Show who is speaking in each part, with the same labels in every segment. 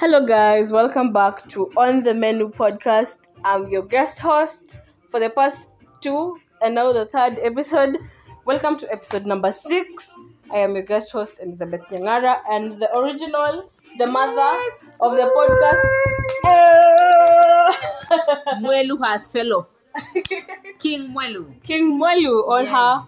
Speaker 1: Hello, guys. Welcome back to On the Menu podcast. I'm your guest host for the past two and now the third episode. Welcome to episode number six. I am your guest host, Elizabeth Nyang'ara, and the original, the mother of the podcast. eh,
Speaker 2: Mwelu herself. King Mwelu.
Speaker 1: King Mwelu on
Speaker 2: Yes.
Speaker 1: her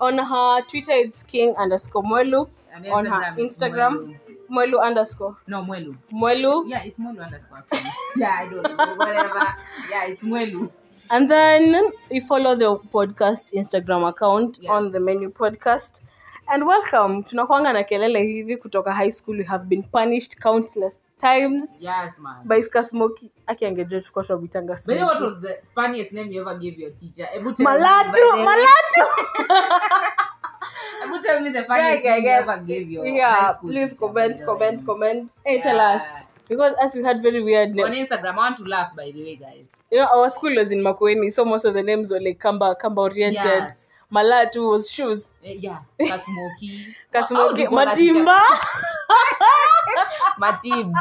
Speaker 1: on her Twitter it's King underscore Mwelu.
Speaker 2: And
Speaker 1: On her
Speaker 2: Instagram,
Speaker 1: Mwelu underscore
Speaker 2: No, Mwelu.
Speaker 1: Mwelu.
Speaker 2: Yeah, it's Mwelu underscore actually. yeah, I don't know. Whatever. Yeah, it's Mwelu.
Speaker 1: And then you follow the podcast Instagram account
Speaker 2: Yeah.
Speaker 1: on the menu podcast. And welcome. Tunakwanga na kelele hivi kutoka high school. We have been punished countless times
Speaker 2: Yes, man.
Speaker 1: by Skasmoki. Aki angejua tulikuwa tunamwitanga
Speaker 2: But you know what was the funniest name you ever gave your teacher?
Speaker 1: Malatu,
Speaker 2: by the way.
Speaker 1: Malatu.
Speaker 2: Ebu tell me the funniest
Speaker 1: guy,
Speaker 2: you ever gave your high
Speaker 1: yeah, please comment, comment, comment. Hey, tell us. Because as we had very weird names. On.
Speaker 2: Instagram, I want to laugh by the way, guys.
Speaker 1: You know, our school was in Makueni, so most of the names were like Kamba, Kamba oriented.
Speaker 2: Yes.
Speaker 1: Malatu was shoes.
Speaker 2: Eh, yeah, Kasmoki.
Speaker 1: Kasmoki,
Speaker 2: How- how do you call
Speaker 1: Matimba.
Speaker 2: Matibs.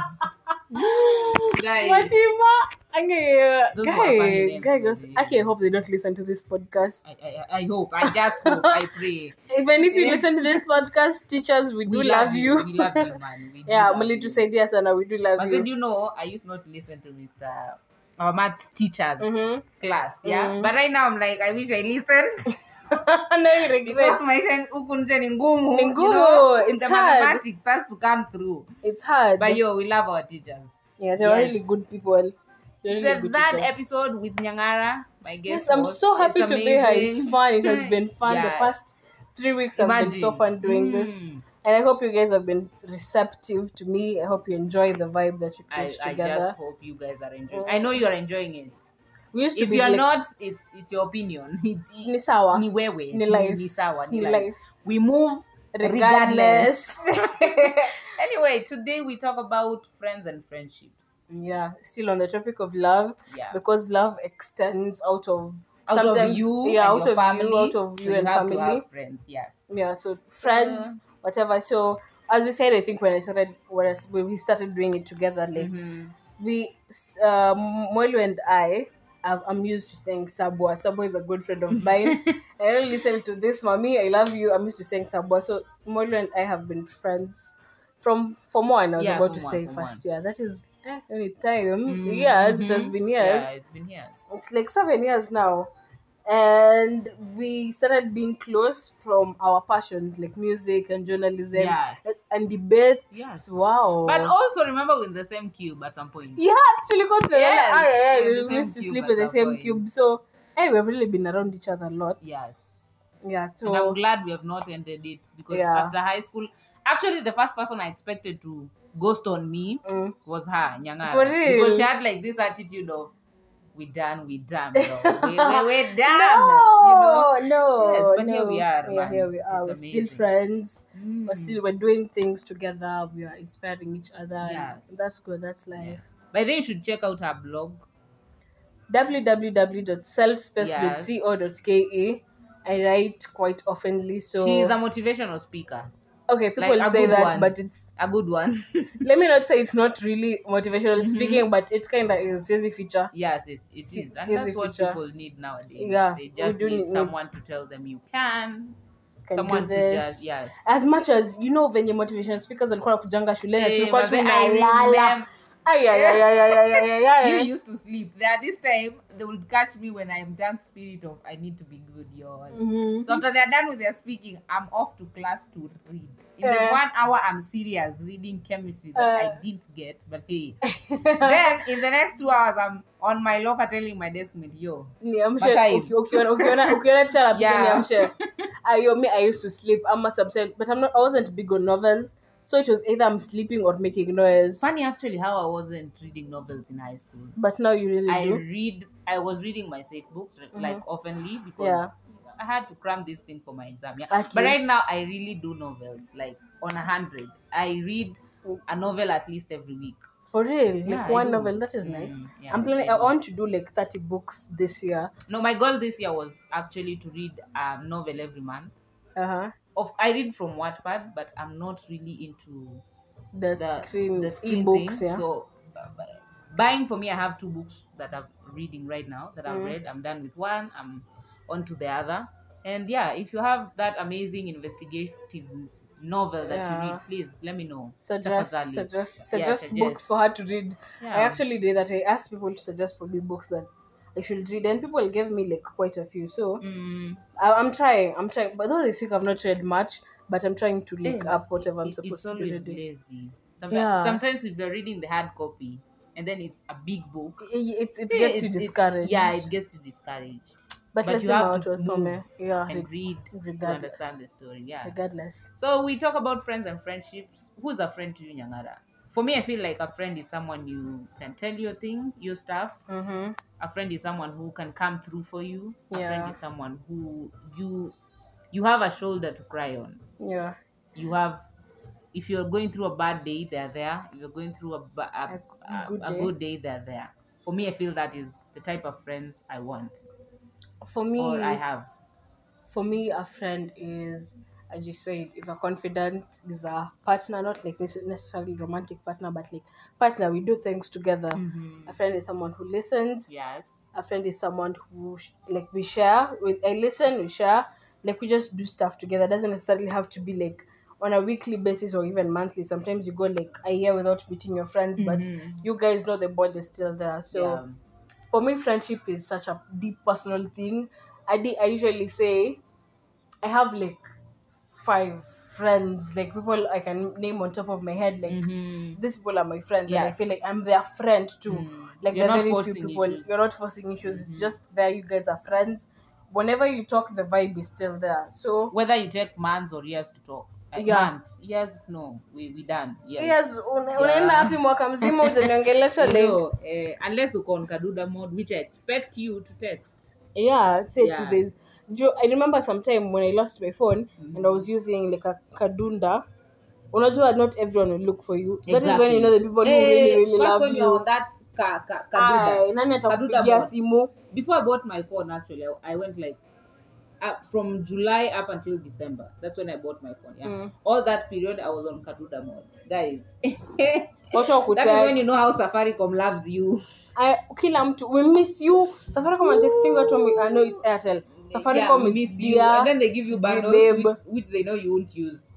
Speaker 2: Guys.
Speaker 1: Matimba. Okay,
Speaker 2: Those were
Speaker 1: guy, guy goes,
Speaker 2: really.
Speaker 1: okay, I hope they don't listen to this podcast.
Speaker 2: I, I, I hope. I just hope. I pray.
Speaker 1: Even if you
Speaker 2: Yeah.
Speaker 1: listen to this podcast, teachers, we do
Speaker 2: We
Speaker 1: love you.
Speaker 2: We love you, man. Yeah, we do
Speaker 1: yeah,
Speaker 2: love you.
Speaker 1: mlitusaidia sana, we do love
Speaker 2: But
Speaker 1: you.
Speaker 2: then you know, I used not to listen to Mr. Our math teachers
Speaker 1: Mhm.
Speaker 2: class. Yeah.
Speaker 1: Mhm.
Speaker 2: But right now I'm like, I wish I listened.
Speaker 1: no, you regret.
Speaker 2: because maisha huku nje ni ngumu.
Speaker 1: Ni
Speaker 2: you know,
Speaker 1: it's
Speaker 2: the
Speaker 1: hard.
Speaker 2: mathematics has to come through.
Speaker 1: It's hard.
Speaker 2: But yo, we love our teachers.
Speaker 1: yeah, they are
Speaker 2: Yes.
Speaker 1: really good people.
Speaker 2: The that episode with Nyang'ara, my guest.
Speaker 1: Yes, I'm so happy to be here. It's fun. It has been fun. The past three weeks have been so fun doing this.
Speaker 2: Mm.
Speaker 1: And I hope you guys have been receptive to me. I hope you enjoy the vibe that you put
Speaker 2: I just hope you guys are enjoying.
Speaker 1: Mm.
Speaker 2: I know you are enjoying it.
Speaker 1: we used to
Speaker 2: If
Speaker 1: be
Speaker 2: you are
Speaker 1: like,
Speaker 2: not, it's it's your opinion. It's
Speaker 1: ni sawa.
Speaker 2: ni wewe
Speaker 1: Ni life.
Speaker 2: ni sawa ni
Speaker 1: Ni
Speaker 2: life.
Speaker 1: life.
Speaker 2: we move
Speaker 1: Regardless.
Speaker 2: anyway today we talk about friends and friendships
Speaker 1: yeah, still on the topic of love
Speaker 2: yeah
Speaker 1: because love extends out of
Speaker 2: out
Speaker 1: sometimes
Speaker 2: of you
Speaker 1: yeah,
Speaker 2: and
Speaker 1: out of
Speaker 2: family,
Speaker 1: you, out of
Speaker 2: so
Speaker 1: you and family.
Speaker 2: friends yes
Speaker 1: Yeah, so friends, whatever. So as we said, I think when I started when, I, when we started doing it together, like
Speaker 2: Mhm.
Speaker 1: we uh, Mwelu and I. I'm used to saying Sabwa. Sabwa is a good friend of mine. I don't listen to this, mommy. I love you. I'm used to saying Sabwa. So Mwelu and I have been friends from Form One. I was
Speaker 2: Yeah,
Speaker 1: about to say first year. That is any time.
Speaker 2: Mhm,
Speaker 1: Years. It has been years
Speaker 2: yeah it's been years
Speaker 1: it's like seven years now and we started being close from our passions like music and journalism
Speaker 2: Yes.
Speaker 1: and debates
Speaker 2: Yes.
Speaker 1: wow
Speaker 2: but also remember we're in the same cube at some point
Speaker 1: yeah actually got to
Speaker 2: Yes,
Speaker 1: ah, yeah,
Speaker 2: the
Speaker 1: we used to sleep in the same
Speaker 2: point.
Speaker 1: cube so hey we've really been around each other a lot
Speaker 2: yes
Speaker 1: yeah so
Speaker 2: and I'm glad we have not ended it because
Speaker 1: Yeah.
Speaker 2: after high school, actually, the first person I expected to ghost on me
Speaker 1: mm,
Speaker 2: was her, Nyang'ara.
Speaker 1: For real?
Speaker 2: Because she had like this attitude of, we done, we done, bro. we, we, we're done.
Speaker 1: no
Speaker 2: You know?
Speaker 1: no
Speaker 2: Yes, but
Speaker 1: no
Speaker 2: here we are,
Speaker 1: yeah here we are
Speaker 2: It's
Speaker 1: we're still friends
Speaker 2: Mm.
Speaker 1: we're still we're doing things together we are inspiring each other
Speaker 2: Yes.
Speaker 1: that's good that's life
Speaker 2: But then you should check out her blog.
Speaker 1: www.selfspace.co.ke. I write quite oftenly, so
Speaker 2: She's a motivational speaker.
Speaker 1: Okay. People
Speaker 2: like a
Speaker 1: say that,
Speaker 2: one.
Speaker 1: but it's
Speaker 2: A good one.
Speaker 1: let me not say it's not really motivational
Speaker 2: Mhm.
Speaker 1: speaking, but it kind of is easy feature.
Speaker 2: yes, it, it
Speaker 1: It's-
Speaker 2: And that's
Speaker 1: easy
Speaker 2: what
Speaker 1: feature.
Speaker 2: people need nowadays.
Speaker 1: Yeah,
Speaker 2: They just
Speaker 1: do
Speaker 2: need
Speaker 1: need-
Speaker 2: someone to tell them you can.
Speaker 1: Can
Speaker 2: someone
Speaker 1: do
Speaker 2: to just, yes.
Speaker 1: As much as you know, venye motivational speakers walikuwa kujanga shuleni, tulikuwa
Speaker 2: but then I
Speaker 1: tunalala. Ay, ay, ay, ay, ay, ay, ay, ay,
Speaker 2: you used to sleep. There this time they would catch me when I'm that spirit of I need to be good, yo.
Speaker 1: Mhm.
Speaker 2: So after they're done with their speaking, I'm off to class to read. In the
Speaker 1: Eh.
Speaker 2: one hour I'm serious reading chemistry that
Speaker 1: Eh.
Speaker 2: I didn't get, but hey. then in the next two hours I'm on my locker telling my yo, But I-
Speaker 1: uki- ukiona ukiona ukiona teacher anapita
Speaker 2: Yeah.
Speaker 1: niamshe ayo me i used to sleep ama sometimes but i'm not i wasn't big on novels so it was either i'm sleeping or making noise
Speaker 2: funny actually how I wasn't reading novels in high school.
Speaker 1: but now you really
Speaker 2: I
Speaker 1: do
Speaker 2: read I was reading my safe books like oftenly because
Speaker 1: Yeah.
Speaker 2: I had to cram this thing for my exam. Yeah.
Speaker 1: Okay.
Speaker 2: But right now I really do novels like on a hundred. I read a novel at least every week.
Speaker 1: for real
Speaker 2: Yeah,
Speaker 1: like one novel that is
Speaker 2: Mm,
Speaker 1: nice
Speaker 2: yeah,
Speaker 1: i'm planning
Speaker 2: I
Speaker 1: want to do like 30 books this year
Speaker 2: No, my goal this year was actually to read a novel every month.
Speaker 1: uh-huh
Speaker 2: Of I read from Wattpad, but I'm not really into
Speaker 1: the, screen,
Speaker 2: the screen
Speaker 1: ebooks,
Speaker 2: thing.
Speaker 1: yeah.
Speaker 2: So bu- bu- buying for me, I have two books that I'm reading right now that I've
Speaker 1: Mm.
Speaker 2: read. I'm done with one. I'm on to the other. And yeah, if you have that amazing investigative novel that
Speaker 1: Yeah.
Speaker 2: you read, please let me know.
Speaker 1: suggest
Speaker 2: Tafadhali.
Speaker 1: suggest
Speaker 2: Yeah,
Speaker 1: suggest
Speaker 2: suggest.
Speaker 1: books for her to read.
Speaker 2: Yeah.
Speaker 1: I actually did that. I asked people to suggest for me books that I should read, and people gave me like quite a few. So
Speaker 2: Mm,
Speaker 1: I, I'm trying. I'm trying. But though this week I've not read much, but I'm trying to link
Speaker 2: eh,
Speaker 1: up whatever I'm
Speaker 2: it-
Speaker 1: supposed to be reading.
Speaker 2: lazy. Sometimes,
Speaker 1: Yeah.
Speaker 2: sometimes if you're reading the hard copy and then it's a big book,
Speaker 1: It, it's, it
Speaker 2: eh,
Speaker 1: gets you discouraged.
Speaker 2: Yeah, it gets you discouraged.
Speaker 1: but,
Speaker 2: but
Speaker 1: let's
Speaker 2: you have to
Speaker 1: to
Speaker 2: move
Speaker 1: yeah,
Speaker 2: and
Speaker 1: re-
Speaker 2: read to
Speaker 1: regardless.
Speaker 2: understand the story. Yeah.
Speaker 1: regardless.
Speaker 2: So we talk about friends and friendships. Who's a friend to you, Nyang'ara? For me, I feel like a friend is someone you can tell your thing, your stuff.
Speaker 1: Mm-hmm.
Speaker 2: A friend is someone who can come through for you. A
Speaker 1: Yeah.
Speaker 2: friend is someone who you you have a shoulder to cry on.
Speaker 1: Yeah,
Speaker 2: You have if you're going through a bad day, they're there. If you're going through a, a,
Speaker 1: A
Speaker 2: a,
Speaker 1: good
Speaker 2: a
Speaker 1: day.
Speaker 2: good day, they're there. For me, I feel that is the type of friends I want
Speaker 1: for me,
Speaker 2: or I have.
Speaker 1: for me, a friend is, as you said, is a confidant, is a partner, not like nece- necessarily romantic partner, but like partner. We do things together.
Speaker 2: Mhm.
Speaker 1: A friend is someone who listens.
Speaker 2: Yes.
Speaker 1: A friend is someone who sh- like we share. We, I listen, we share. Like we just do stuff together. It doesn't necessarily have to be like on a weekly basis or even monthly. Sometimes you go like a year without meeting your friends, but
Speaker 2: Mhm.
Speaker 1: you guys know the bond is still there. So
Speaker 2: Yeah.
Speaker 1: for me friendship is such a deep personal thing i di- i usually say i have like five friends like people i can name on top of my head like
Speaker 2: Mhm.
Speaker 1: these people are my friends and i feel like i'm their friend too
Speaker 2: Mm.
Speaker 1: like
Speaker 2: You're
Speaker 1: there are very few people
Speaker 2: issues.
Speaker 1: you're not forcing issues it's
Speaker 2: Mhm.
Speaker 1: just there you guys are friends whenever you talk the vibe is still there so
Speaker 2: whether you take months or years to talk. Like
Speaker 1: Yeah.
Speaker 2: Months. Years, no. We we done. Yes.
Speaker 1: yes una-
Speaker 2: Yeah.
Speaker 1: unaenda hapi mwaka mzima utaniongelesha
Speaker 2: You
Speaker 1: like
Speaker 2: know, eh, unless uko on Kaduda mode, which I expect you to text.
Speaker 1: yeah say to this i remember sometime when i lost my phone and i was using like a kadunda unajua not everyone will look for you that is when you know the people who
Speaker 2: Eh,
Speaker 1: really really
Speaker 2: first
Speaker 1: love you
Speaker 2: on that ka, ka, Kaduda.
Speaker 1: Ay, nani atakupigia
Speaker 2: mode.
Speaker 1: simu
Speaker 2: Before I bought my phone, actually, I, I went like up from July up until December. That's when I bought my phone. Yeah.
Speaker 1: Mm.
Speaker 2: All that period, I was on Kaduda mode, guys.
Speaker 1: watu
Speaker 2: that is when you know how Safaricom loves you.
Speaker 1: I- kila mtu we miss you safaricom and texting watu wame- I know it's airtel safaricom
Speaker 2: we
Speaker 1: is
Speaker 2: miss you. And then they give you bundles which, which they know you won't use.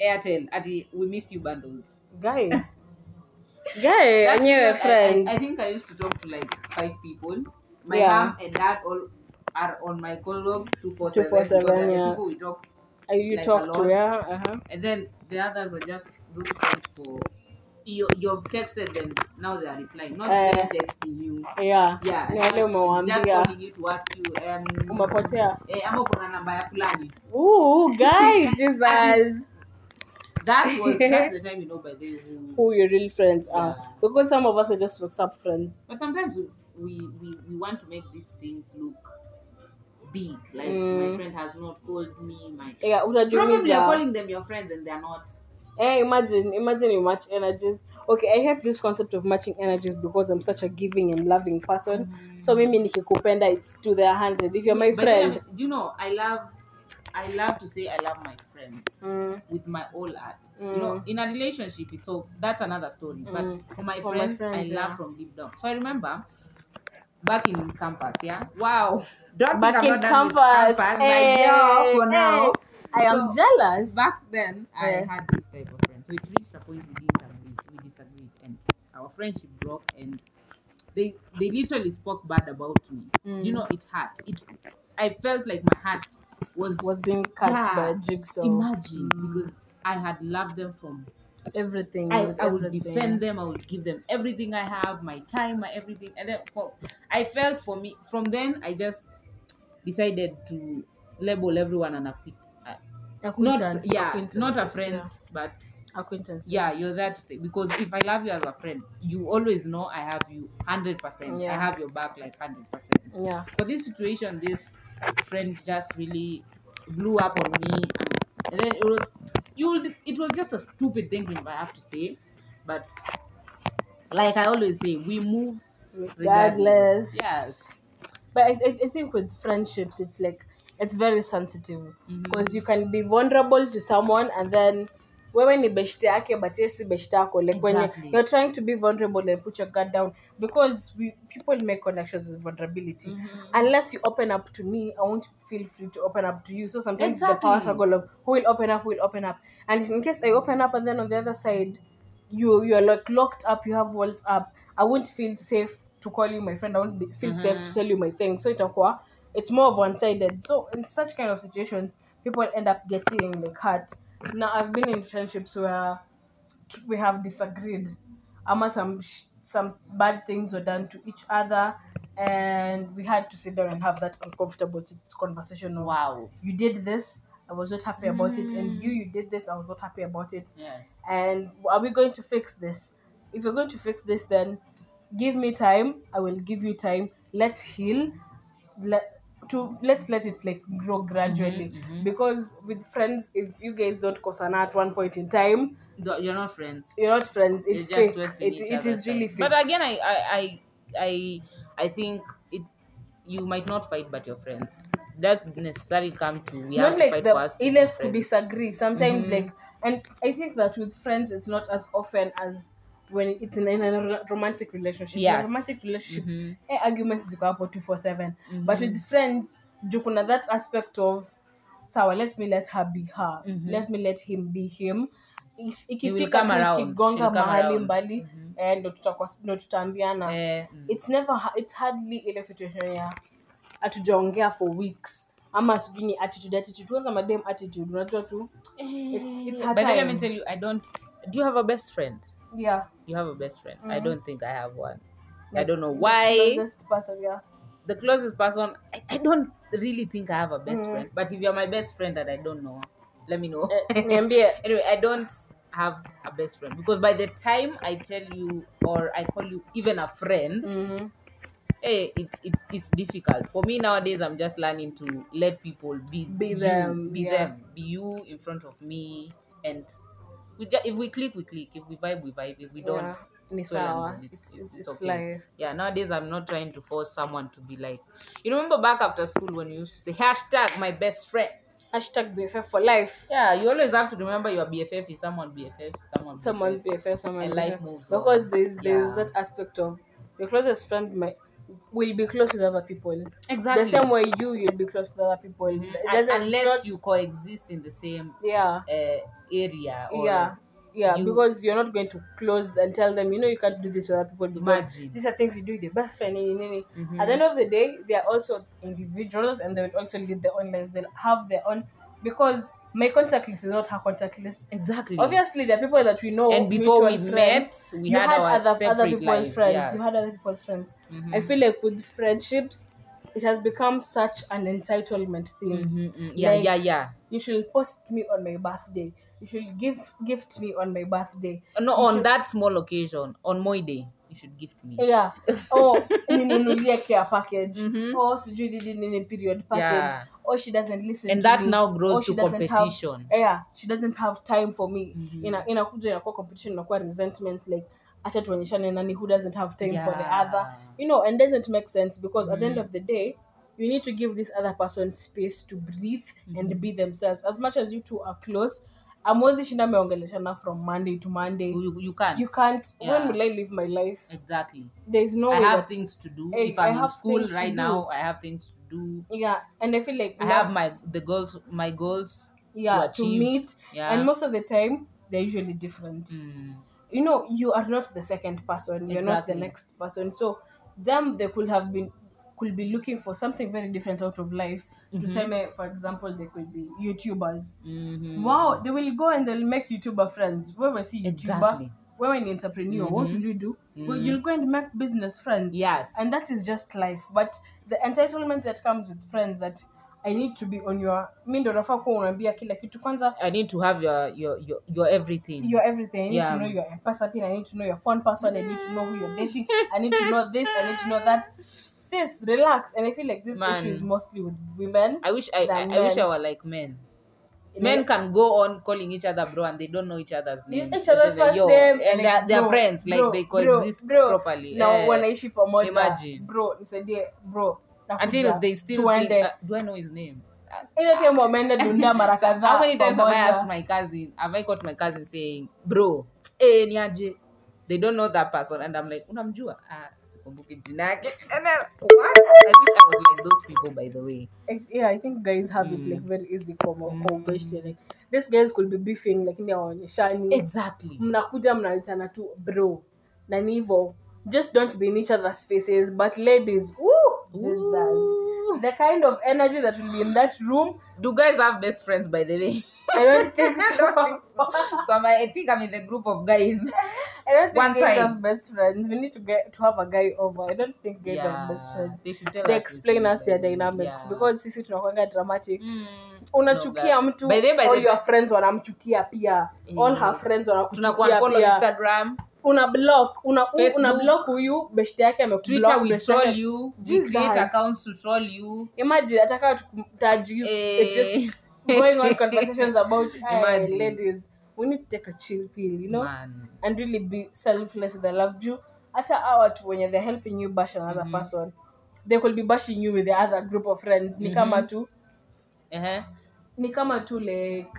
Speaker 2: Airtel, at we miss you bundles.
Speaker 1: guy guy
Speaker 2: That
Speaker 1: enyewe
Speaker 2: period, I, I, think I used to talk to like five people. My
Speaker 1: Yeah.
Speaker 2: mom and dad all are on my call log 247.
Speaker 1: 247,
Speaker 2: because
Speaker 1: yeah.
Speaker 2: people we talk.
Speaker 1: Uh, you
Speaker 2: like
Speaker 1: talk to yeah uh-huh.
Speaker 2: And then the others are just those friends for. You, you've texted them, now they are replying. Not
Speaker 1: Eh.
Speaker 2: them texting you.
Speaker 1: yeah
Speaker 2: Yeah.
Speaker 1: Ni wale
Speaker 2: just calling you to ask you. Um,
Speaker 1: umepotea
Speaker 2: eh, ama uko na namba ya fulani.
Speaker 1: Ooh, guy jesus
Speaker 2: That was that's the time you know by the who.
Speaker 1: your real friends are
Speaker 2: Yeah.
Speaker 1: because some of us are just whatsapp friends
Speaker 2: But sometimes we, we, we, we want to make these things look big. Like
Speaker 1: Mm.
Speaker 2: my friend has not called me. My
Speaker 1: yeah
Speaker 2: probably you're calling them your friends and they're not.
Speaker 1: Eh, imagine imagine you match energies okay i hate this concept of matching energies because i'm such a giving and loving person so mimi nikikupenda it's to their hundred if you're my
Speaker 2: But
Speaker 1: friend
Speaker 2: do you know I love I love to say I love my friends
Speaker 1: mm,
Speaker 2: with my whole heart. You
Speaker 1: Mm.
Speaker 2: know, in a relationship, it's so that's another story.
Speaker 1: Mm.
Speaker 2: But for my
Speaker 1: For my
Speaker 2: friends,
Speaker 1: friends,
Speaker 2: I love from deep down. So I remember back in campus, yeah. Wow, don't
Speaker 1: back in
Speaker 2: I'm not done with
Speaker 1: campus
Speaker 2: campus.
Speaker 1: eh,
Speaker 2: like, yo, for now.
Speaker 1: I am
Speaker 2: So,
Speaker 1: jealous
Speaker 2: Back then, I
Speaker 1: Yeah.
Speaker 2: had this type of friend. So it reached a point we didn't agree, we disagreed, and our friendship broke. And they they literally spoke bad about me.
Speaker 1: Mm.
Speaker 2: You know, it hurt. It I felt like my heart was
Speaker 1: was being cut
Speaker 2: Yeah.
Speaker 1: by a jigsaw
Speaker 2: imagine
Speaker 1: Mm.
Speaker 2: because I had loved them from
Speaker 1: everything
Speaker 2: I, I would
Speaker 1: everything.
Speaker 2: defend them, I would give them everything I have, my time, my everything. And then for I felt for me from then I just decided to label everyone an acquit. Not
Speaker 1: Acquaintance,
Speaker 2: yeah, not a
Speaker 1: acquaintances,
Speaker 2: friends, but
Speaker 1: yeah. acquaintance
Speaker 2: yeah, you're that thing. because if I love you as a friend, you always know I have you hundred percent. I
Speaker 1: Yeah.
Speaker 2: have your back like hundred percent.
Speaker 1: yeah
Speaker 2: For this situation, this friend just really blew up on me, and then it was you. will- It was just a stupid thing if I have to say, but like I always say, we move
Speaker 1: regardless
Speaker 2: Yes.
Speaker 1: but I, I- I think with friendships it's like it's very sensitive.
Speaker 2: Mhm.
Speaker 1: because you can be vulnerable to someone and then wewe ni beshte yake but yeye si beshte yako. Like when
Speaker 2: Exactly.
Speaker 1: you're trying to be vulnerable and put your guard down. Because we people make connections with vulnerability.
Speaker 2: Mhm.
Speaker 1: unless you open up to me i won't feel free to open up to you. So sometimes the power
Speaker 2: Exactly.
Speaker 1: struggle of who will open up who will open up. And in case i open up and then on the other side you you're like locked up you have walls up i won't feel safe to call you my friend. I won't be, feel safe to tell you my thing. So it's itakuwa it's more of one-sided. So in such kind of situations people end up getting like hurt now i've been in friendships where we have disagreed. Ama some sh- some bad things were done to each other and we had to sit down and have that uncomfortable conversation of
Speaker 2: Wow.
Speaker 1: you did this i was not happy about it and mm. you you did this i was not happy about it.
Speaker 2: Yes.
Speaker 1: and are we going to fix this? If you're going to fix this then give me time i will give you time. Let's heal. Let to let's let it like grow gradually
Speaker 2: mhm.
Speaker 1: because with friends if you guys don't kosana at one point in time
Speaker 2: Do- You're not friends.
Speaker 1: you're not friends
Speaker 2: You're
Speaker 1: it's
Speaker 2: just
Speaker 1: fake
Speaker 2: wasting
Speaker 1: it,
Speaker 2: each
Speaker 1: it really
Speaker 2: time.
Speaker 1: fake
Speaker 2: But again, I, I, I, I, I think it. You might not fight, but your friends. Doesn't necessarily come to we have
Speaker 1: not
Speaker 2: to
Speaker 1: like
Speaker 2: fight
Speaker 1: the
Speaker 2: for us to be
Speaker 1: to disagree sometimes
Speaker 2: Mhm.
Speaker 1: like and i think that with friends it's not as often as when it's in, in a romantic relationship in a romantic relationship
Speaker 2: Mhm.
Speaker 1: eh, arguments ziko hapo 247 but
Speaker 2: Mhm.
Speaker 1: with friends juu kuna that aspect of sawa let me let her be her
Speaker 2: Mhm.
Speaker 1: let me let him be him ikifika
Speaker 2: come
Speaker 1: mahali mbali
Speaker 2: mm -hmm.
Speaker 1: eh, ndo tutaambiana
Speaker 2: Eh, mm.
Speaker 1: it's never it's hardly ile situation ya hatujaongea for weeks ama sijui ni attitude attitude kwanza madam attitude unajua tu it's- it's her
Speaker 2: but then let me tell you, I don't. Do you have a best friend?
Speaker 1: Yeah
Speaker 2: You have a best friend. I
Speaker 1: Mhm.
Speaker 2: don't think I have one. I don't know
Speaker 1: the
Speaker 2: why.
Speaker 1: closest person, yeah
Speaker 2: The closest person, I, I don't really think I have a best
Speaker 1: Mhm.
Speaker 2: friend. But if you're my best friend that I don't know, let me know.
Speaker 1: Eh,
Speaker 2: anyway, I don't have a best friend because by the time I tell you or I call you even a friend,
Speaker 1: Mhm.
Speaker 2: hey, it, it's it's difficult for me nowadays. I'm just learning to let people be
Speaker 1: Be
Speaker 2: you,
Speaker 1: them,
Speaker 2: be
Speaker 1: yeah.
Speaker 2: them, be you in front of me, and we ju- if we click, we click. If we vibe, we vibe. If we don't,
Speaker 1: Yeah, ni
Speaker 2: well and
Speaker 1: sawa
Speaker 2: good.
Speaker 1: it's,
Speaker 2: It's-
Speaker 1: it's,
Speaker 2: it's okay.
Speaker 1: life
Speaker 2: yeah. Nowadays, I'm not trying to force someone to be like. You remember back after school when you used to say hashtag my best friend.
Speaker 1: hashtag bff for life
Speaker 2: Yeah, you always have to remember your BFF is someone BFF, someone
Speaker 1: someone
Speaker 2: BFF.
Speaker 1: bff someone
Speaker 2: And life
Speaker 1: BFF.
Speaker 2: moves on.
Speaker 1: because there's there's
Speaker 2: Yeah.
Speaker 1: that aspect of your closest friend might will be close with other people
Speaker 2: Exactly.
Speaker 1: the same way you you'll be close with other people
Speaker 2: Mhm.
Speaker 1: Doesn't-
Speaker 2: unless
Speaker 1: not-
Speaker 2: you coexist in the same
Speaker 1: yeah
Speaker 2: uh, area or
Speaker 1: yeah yeah
Speaker 2: you-
Speaker 1: because you're not going to close and tell them you know you can't do this with other people because
Speaker 2: Imagine.
Speaker 1: these are things you do with your best friend.
Speaker 2: Mhm.
Speaker 1: at the end of the day they are also individuals and they will also lead their own lives they'll have their own because my contact list is not her contact list.
Speaker 2: Exactly.
Speaker 1: Obviously there are people that we know
Speaker 2: and before we
Speaker 1: mutual
Speaker 2: met we had,
Speaker 1: had
Speaker 2: our
Speaker 1: other
Speaker 2: separate
Speaker 1: other people's
Speaker 2: lives
Speaker 1: friends.
Speaker 2: yeah.
Speaker 1: you had other people's friends.
Speaker 2: Mhm.
Speaker 1: i feel like with friendships it has become such an entitlement thing.
Speaker 2: Mhm, mhm. yeah
Speaker 1: Like-
Speaker 2: yeah yeah.
Speaker 1: you should post me on my birthday. You should give gift me on my birthday.
Speaker 2: No
Speaker 1: You
Speaker 2: on
Speaker 1: should-
Speaker 2: that small occasion on my day you should gift me
Speaker 1: yeah oh ninunulie care package
Speaker 2: Mhm.
Speaker 1: oh sijui nini nini period package
Speaker 2: Yeah.
Speaker 1: oh she doesn't listen
Speaker 2: and
Speaker 1: to
Speaker 2: that
Speaker 1: me.
Speaker 2: now grows
Speaker 1: she
Speaker 2: to
Speaker 1: doesn't have-
Speaker 2: competition
Speaker 1: yeah she doesn't have time for me
Speaker 2: Mhm.
Speaker 1: ina inakuja inakuwa competition inakuwa resentment like acha tuonyeshane nani who doesn't have time for the other you know and doesn't make sense because at the end
Speaker 2: Mhm.
Speaker 1: of the day you need to give this other person space to breathe and
Speaker 2: Mhm.
Speaker 1: be themselves as much as you two are close amwezi shinda meongeleshana from monday to monday.
Speaker 2: You, you can't.
Speaker 1: You can't.
Speaker 2: Yeah.
Speaker 1: when will i live my life?
Speaker 2: Exactly.
Speaker 1: There's no
Speaker 2: i
Speaker 1: way
Speaker 2: have
Speaker 1: that,
Speaker 2: things to do.
Speaker 1: I-
Speaker 2: if
Speaker 1: I
Speaker 2: i'm in school right
Speaker 1: do.
Speaker 2: now i have things to do.
Speaker 1: Yeah and i feel like
Speaker 2: i
Speaker 1: now-
Speaker 2: have my the goals my goals
Speaker 1: yeah
Speaker 2: to
Speaker 1: to, meet.
Speaker 2: Yeah.
Speaker 1: And most of the time they're usually different.
Speaker 2: Mm.
Speaker 1: you know you are not the second person. You're not the next person. So them they could have been could be looking for something very different out of life
Speaker 2: Mhm.
Speaker 1: tuseme for example they could be youtubers
Speaker 2: Mhm.
Speaker 1: wow they will go and they'll make youtuber friends wewe si youtuber
Speaker 2: Exactly.
Speaker 1: wewe ni entrepreneur what
Speaker 2: Mhm.
Speaker 1: will you do well,
Speaker 2: Mhm.
Speaker 1: you'll go and make business friends
Speaker 2: Yes.
Speaker 1: and that is just life but the entitlement that comes with friends that i need to be on your mi ndo nafaa kuwa unaambia kila kitu kwanza
Speaker 2: I need to have your your your, your everything.
Speaker 1: your everything. I need
Speaker 2: Yeah.
Speaker 1: to know your M-Pesa pin. I need to know your phone password. I need to know who you're dating. I need to know this. I need to know that. Sis, relax. And I feel like this
Speaker 2: Man.
Speaker 1: issue is mostly with women.
Speaker 2: I wish I, I, I wish I were like men.
Speaker 1: You
Speaker 2: Men
Speaker 1: know,
Speaker 2: can go on calling each other bro and they don't know each other's name.
Speaker 1: each other's first
Speaker 2: "Yo,"
Speaker 1: name
Speaker 2: and they're, they're
Speaker 1: bro,
Speaker 2: friends like they
Speaker 1: bro,
Speaker 2: coexist
Speaker 1: bro.
Speaker 2: properly.
Speaker 1: Now
Speaker 2: Eh,
Speaker 1: wanaishi pamoja.
Speaker 2: imagine.
Speaker 1: Bro, nisaidie bro.
Speaker 2: until they still
Speaker 1: tuende.
Speaker 2: think, uh, do I know his name?
Speaker 1: ile time wameenda dunda mara kadhaa
Speaker 2: how many times have I asked my cousin? Have I caught my cousin saying, "Bro, eh, niaje?" They don't know that person, and I'm like, "Unamjua?" Ah, And then what? I wish I was like those people, by the way.
Speaker 1: Yeah i think guys have it
Speaker 2: Mm.
Speaker 1: like very easy kwa
Speaker 2: Mm.
Speaker 1: ubeshte like these guys could be beefing lakini hawaonyeshani
Speaker 2: Exactly.
Speaker 1: mnakuja mnaitana tu bro na ni hivyo just don't be in each other's faces but ladies woo, Jesus. The kind of energy that will be in that room.
Speaker 2: Do guys have best friends, by the way?
Speaker 1: i don't think so.
Speaker 2: So. I'm, I think I'm in the group of guys.
Speaker 1: i don't think
Speaker 2: One
Speaker 1: guys
Speaker 2: side.
Speaker 1: have best friends. We need to get to have a guy over. I don't think guys have best friends.
Speaker 2: They should tell
Speaker 1: they
Speaker 2: us
Speaker 1: explain us their dynamics.
Speaker 2: Yeah.
Speaker 1: because sisi tunakwanga dramatic.
Speaker 2: Mm,
Speaker 1: unachukia
Speaker 2: no,
Speaker 1: mtu
Speaker 2: By the by
Speaker 1: all
Speaker 2: the
Speaker 1: your
Speaker 2: time-
Speaker 1: friends wanamchukia pia. All
Speaker 2: Eh.
Speaker 1: her friends wanakuchukia pia.
Speaker 2: Instagram,
Speaker 1: una block una, Facebook. una block huyu beshte yake
Speaker 2: Twitter,
Speaker 1: amekublock
Speaker 2: we troll you. We create accounts to troll you.
Speaker 1: imagine ataka tukutaji
Speaker 2: Eh.
Speaker 1: it's just going on conversations about hey,
Speaker 2: Imagine.
Speaker 1: ladies we need to take a chill pill you know
Speaker 2: Man.
Speaker 1: and really be selfless with the love you hata hao watu wenye they're helping you bash another
Speaker 2: Mhm.
Speaker 1: person they could be bashing you with the other group of friends ni kama
Speaker 2: Mhm.
Speaker 1: tu
Speaker 2: Uh-huh.
Speaker 1: ni kama tu like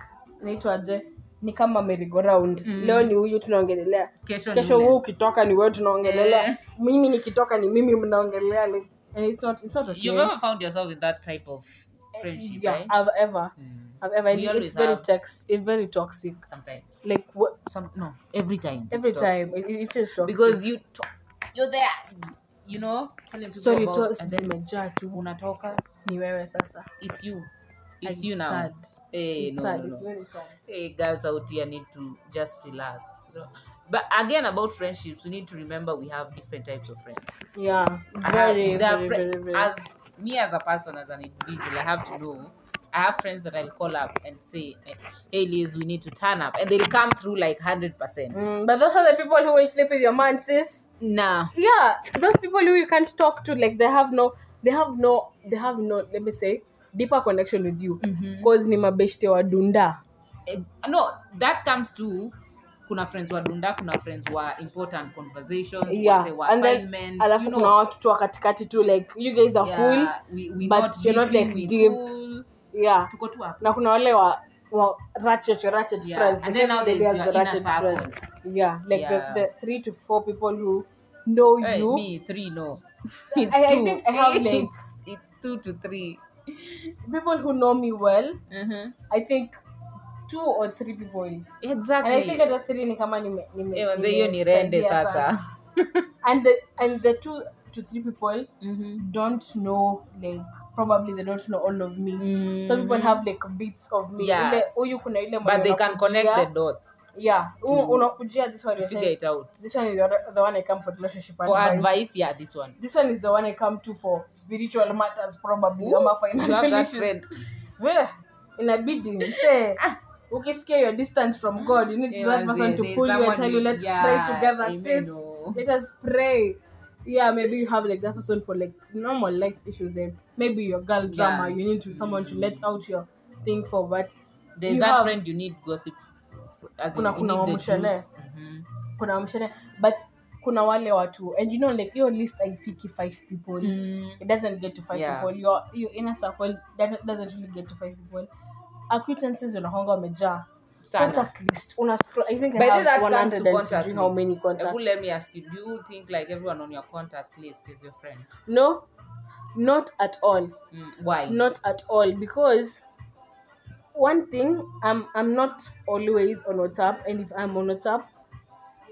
Speaker 1: naitwaje ni kama merry-go-round
Speaker 2: Mm.
Speaker 1: leo ni huyu tunaongelelea
Speaker 2: Kesho,
Speaker 1: kesho huu ukitoka ni wewe tunaongelelea
Speaker 2: yeah.
Speaker 1: mimi nikitoka ni mimi mnaongelelea like, it's not, it's not okay.
Speaker 2: You've ever found yourself in that type of friendship,
Speaker 1: yeah,
Speaker 2: right?
Speaker 1: I've ever
Speaker 2: Mm.
Speaker 1: I've ever
Speaker 2: We
Speaker 1: it's very
Speaker 2: have.
Speaker 1: it's very toxic
Speaker 2: Sometimes.
Speaker 1: like what,
Speaker 2: Some no. Every time. it's
Speaker 1: every
Speaker 2: toxic.
Speaker 1: it, it is toxic
Speaker 2: Because you to- you're there. You know, telling
Speaker 1: story
Speaker 2: about,
Speaker 1: to
Speaker 2: and then
Speaker 1: zimejaa tu
Speaker 2: unatoka.
Speaker 1: ni wewe sasa
Speaker 2: It's you. It's
Speaker 1: And
Speaker 2: you now.
Speaker 1: sad.
Speaker 2: Hey,
Speaker 1: It's
Speaker 2: no,
Speaker 1: sad.
Speaker 2: no, no.
Speaker 1: It's very sad.
Speaker 2: hey girls out here need to just relax you know? but again about friendships we need to remember we have different types of friends
Speaker 1: yeah very
Speaker 2: have-
Speaker 1: very,
Speaker 2: fri-
Speaker 1: very, very
Speaker 2: as me as a person as an individual i have to know i have friends that i'll call up and say hey liz we need to turn up and they'll come through like 100%
Speaker 1: Mm, but those are the people who will sleep with your man sis
Speaker 2: nah
Speaker 1: yeah those people who you can't talk to like they have no they have no they have no let me say deeper connection with you. Because mm-hmm. ni mabeshte wa dunda.
Speaker 2: Eh, no that comes to kuna friends wa dunda kuna friends wa important conversations
Speaker 1: yeah
Speaker 2: wa
Speaker 1: and then alafu
Speaker 2: you
Speaker 1: kuna watu tu katikati tu like you guys are cool
Speaker 2: we, we
Speaker 1: but
Speaker 2: not
Speaker 1: you're not, like, deep.
Speaker 2: cool.
Speaker 1: yeah.
Speaker 2: Tuko tu hapo.
Speaker 1: Na kuna wale wa, wa ratchet ratchet
Speaker 2: Yeah,
Speaker 1: friends.
Speaker 2: and then now
Speaker 1: they,
Speaker 2: there's
Speaker 1: has the ratchet friends. yeah like
Speaker 2: Yeah.
Speaker 1: The, the three to four people who know
Speaker 2: Hey,
Speaker 1: you.
Speaker 2: me three no. It's
Speaker 1: I- I think I have, like-
Speaker 2: it's, it's two to three
Speaker 1: people who know me well
Speaker 2: Mhm.
Speaker 1: i think two or three people exactly and i think hata three ni kama nime, nime,
Speaker 2: manze, hiyo ni rende sasa
Speaker 1: and the and the two to three people
Speaker 2: Mhm.
Speaker 1: don't know like probably they don't know all of me
Speaker 2: Mhm.
Speaker 1: some people have like bits of me
Speaker 2: Yes.
Speaker 1: ile huyu kuna ile mwenye
Speaker 2: but they can connect the dots
Speaker 1: yeah unakujia this one
Speaker 2: figure it out
Speaker 1: this one is the, other- the one i come for relationship
Speaker 2: for
Speaker 1: advice.
Speaker 2: advice yeah this one
Speaker 1: this one is the one i come to for spiritual matters probably ama financial issues
Speaker 2: friend
Speaker 1: Yeah. inabidi msee ukisikia you're distant from god you need
Speaker 2: Eh,
Speaker 1: that person to pull you and tell you let's
Speaker 2: yeah,
Speaker 1: pray together
Speaker 2: amen,
Speaker 1: sis
Speaker 2: oh.
Speaker 1: let us pray yeah maybe you have like that person for like normal life issues then maybe your girl drama
Speaker 2: Yeah.
Speaker 1: you need to someone to let out your thing for but
Speaker 2: there's
Speaker 1: You
Speaker 2: that
Speaker 1: have-
Speaker 2: friend you need gossip as in
Speaker 1: Kuna-
Speaker 2: you
Speaker 1: kuna
Speaker 2: wamshele. Mhm.
Speaker 1: kuna wamshele but kuna wale watu and you know like your list haifiki five people
Speaker 2: Mm.
Speaker 1: it doesn't get to five
Speaker 2: Yeah.
Speaker 1: people your, your inner circle that doesn't really get to five people acquaintances unahonga wamejaa contact list una scroll i think
Speaker 2: By
Speaker 1: i have
Speaker 2: that
Speaker 1: 100
Speaker 2: to contact
Speaker 1: how many contacts
Speaker 2: Ebu let me ask you, do you think like everyone on your contact list is your friend?
Speaker 1: no not at all
Speaker 2: Mm, why?
Speaker 1: not at all because one thing i'm i'm not always on whatsapp and if i'm on whatsapp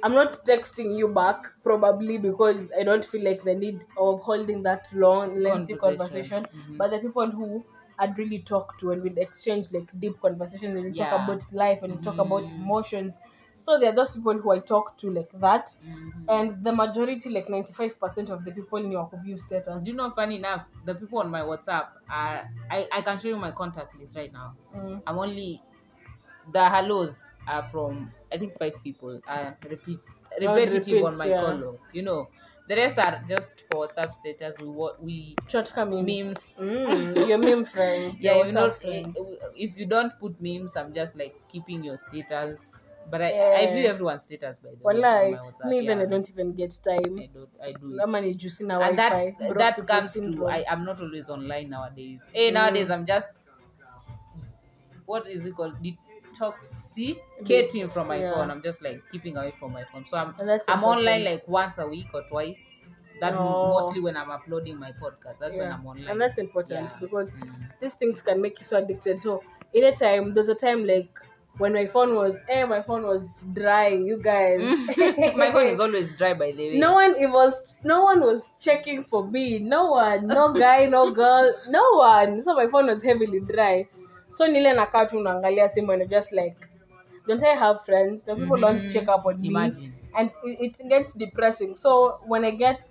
Speaker 1: i'm not texting you back probably because i don't feel like the need of holding that long lengthy
Speaker 2: Conversation.
Speaker 1: conversation,
Speaker 2: Mhm.
Speaker 1: but the people who i'd really talk to and we'd exchange like deep conversations and we talk about life and we talk about
Speaker 2: Mhm.
Speaker 1: emotions so there are those people who i talk to like that
Speaker 2: Mhm.
Speaker 1: and the majority like 95% of the people in your view status
Speaker 2: Do you know, funny enough, the people on my WhatsApp are, I, I can show you my contact list right now.
Speaker 1: Mm.
Speaker 2: I'm only, the hellos are from, I think, five people. Uh, repeat, repetitive
Speaker 1: repeat,
Speaker 2: on my
Speaker 1: yeah.
Speaker 2: color, you know. The rest are just for WhatsApp status. We what we
Speaker 1: tunataka memes.
Speaker 2: Memes.
Speaker 1: Mm, your meme friends.
Speaker 2: yeah.
Speaker 1: your
Speaker 2: If not,
Speaker 1: friends.
Speaker 2: if you don't put memes, I'm just like skipping your status. But I, I view everyone's status by the way.
Speaker 1: Wallahi,
Speaker 2: my
Speaker 1: me even
Speaker 2: yeah.
Speaker 1: I don't even get time.
Speaker 2: I don't. I do. it.
Speaker 1: Ama ni juu sina
Speaker 2: and
Speaker 1: wifi.
Speaker 2: that that comes to. I, I'm not always online nowadays. Hey,
Speaker 1: Mm.
Speaker 2: nowadays I'm just what is it called detoxicating from my
Speaker 1: Yeah.
Speaker 2: phone i'm just like keeping away from my phone so i'm i'm online like once a week or twice that
Speaker 1: Oh.
Speaker 2: mostly when i'm uploading my podcast that's when i'm online
Speaker 1: and that's important
Speaker 2: Yeah.
Speaker 1: because
Speaker 2: Mm.
Speaker 1: these things can make you so addicted. So anytime there's a time like when my phone was eh, my phone was dry, you guys.
Speaker 2: my phone is always dry by the way
Speaker 1: no one it was no one was checking for me. No one, no guy, no girl, no one. So my phone was heavily dry. So nile nakaa tu simu and just like don't I have friends? No people don't
Speaker 2: Mhm.
Speaker 1: check up on me.
Speaker 2: Imagine.
Speaker 1: And it, it gets depressing. So when I get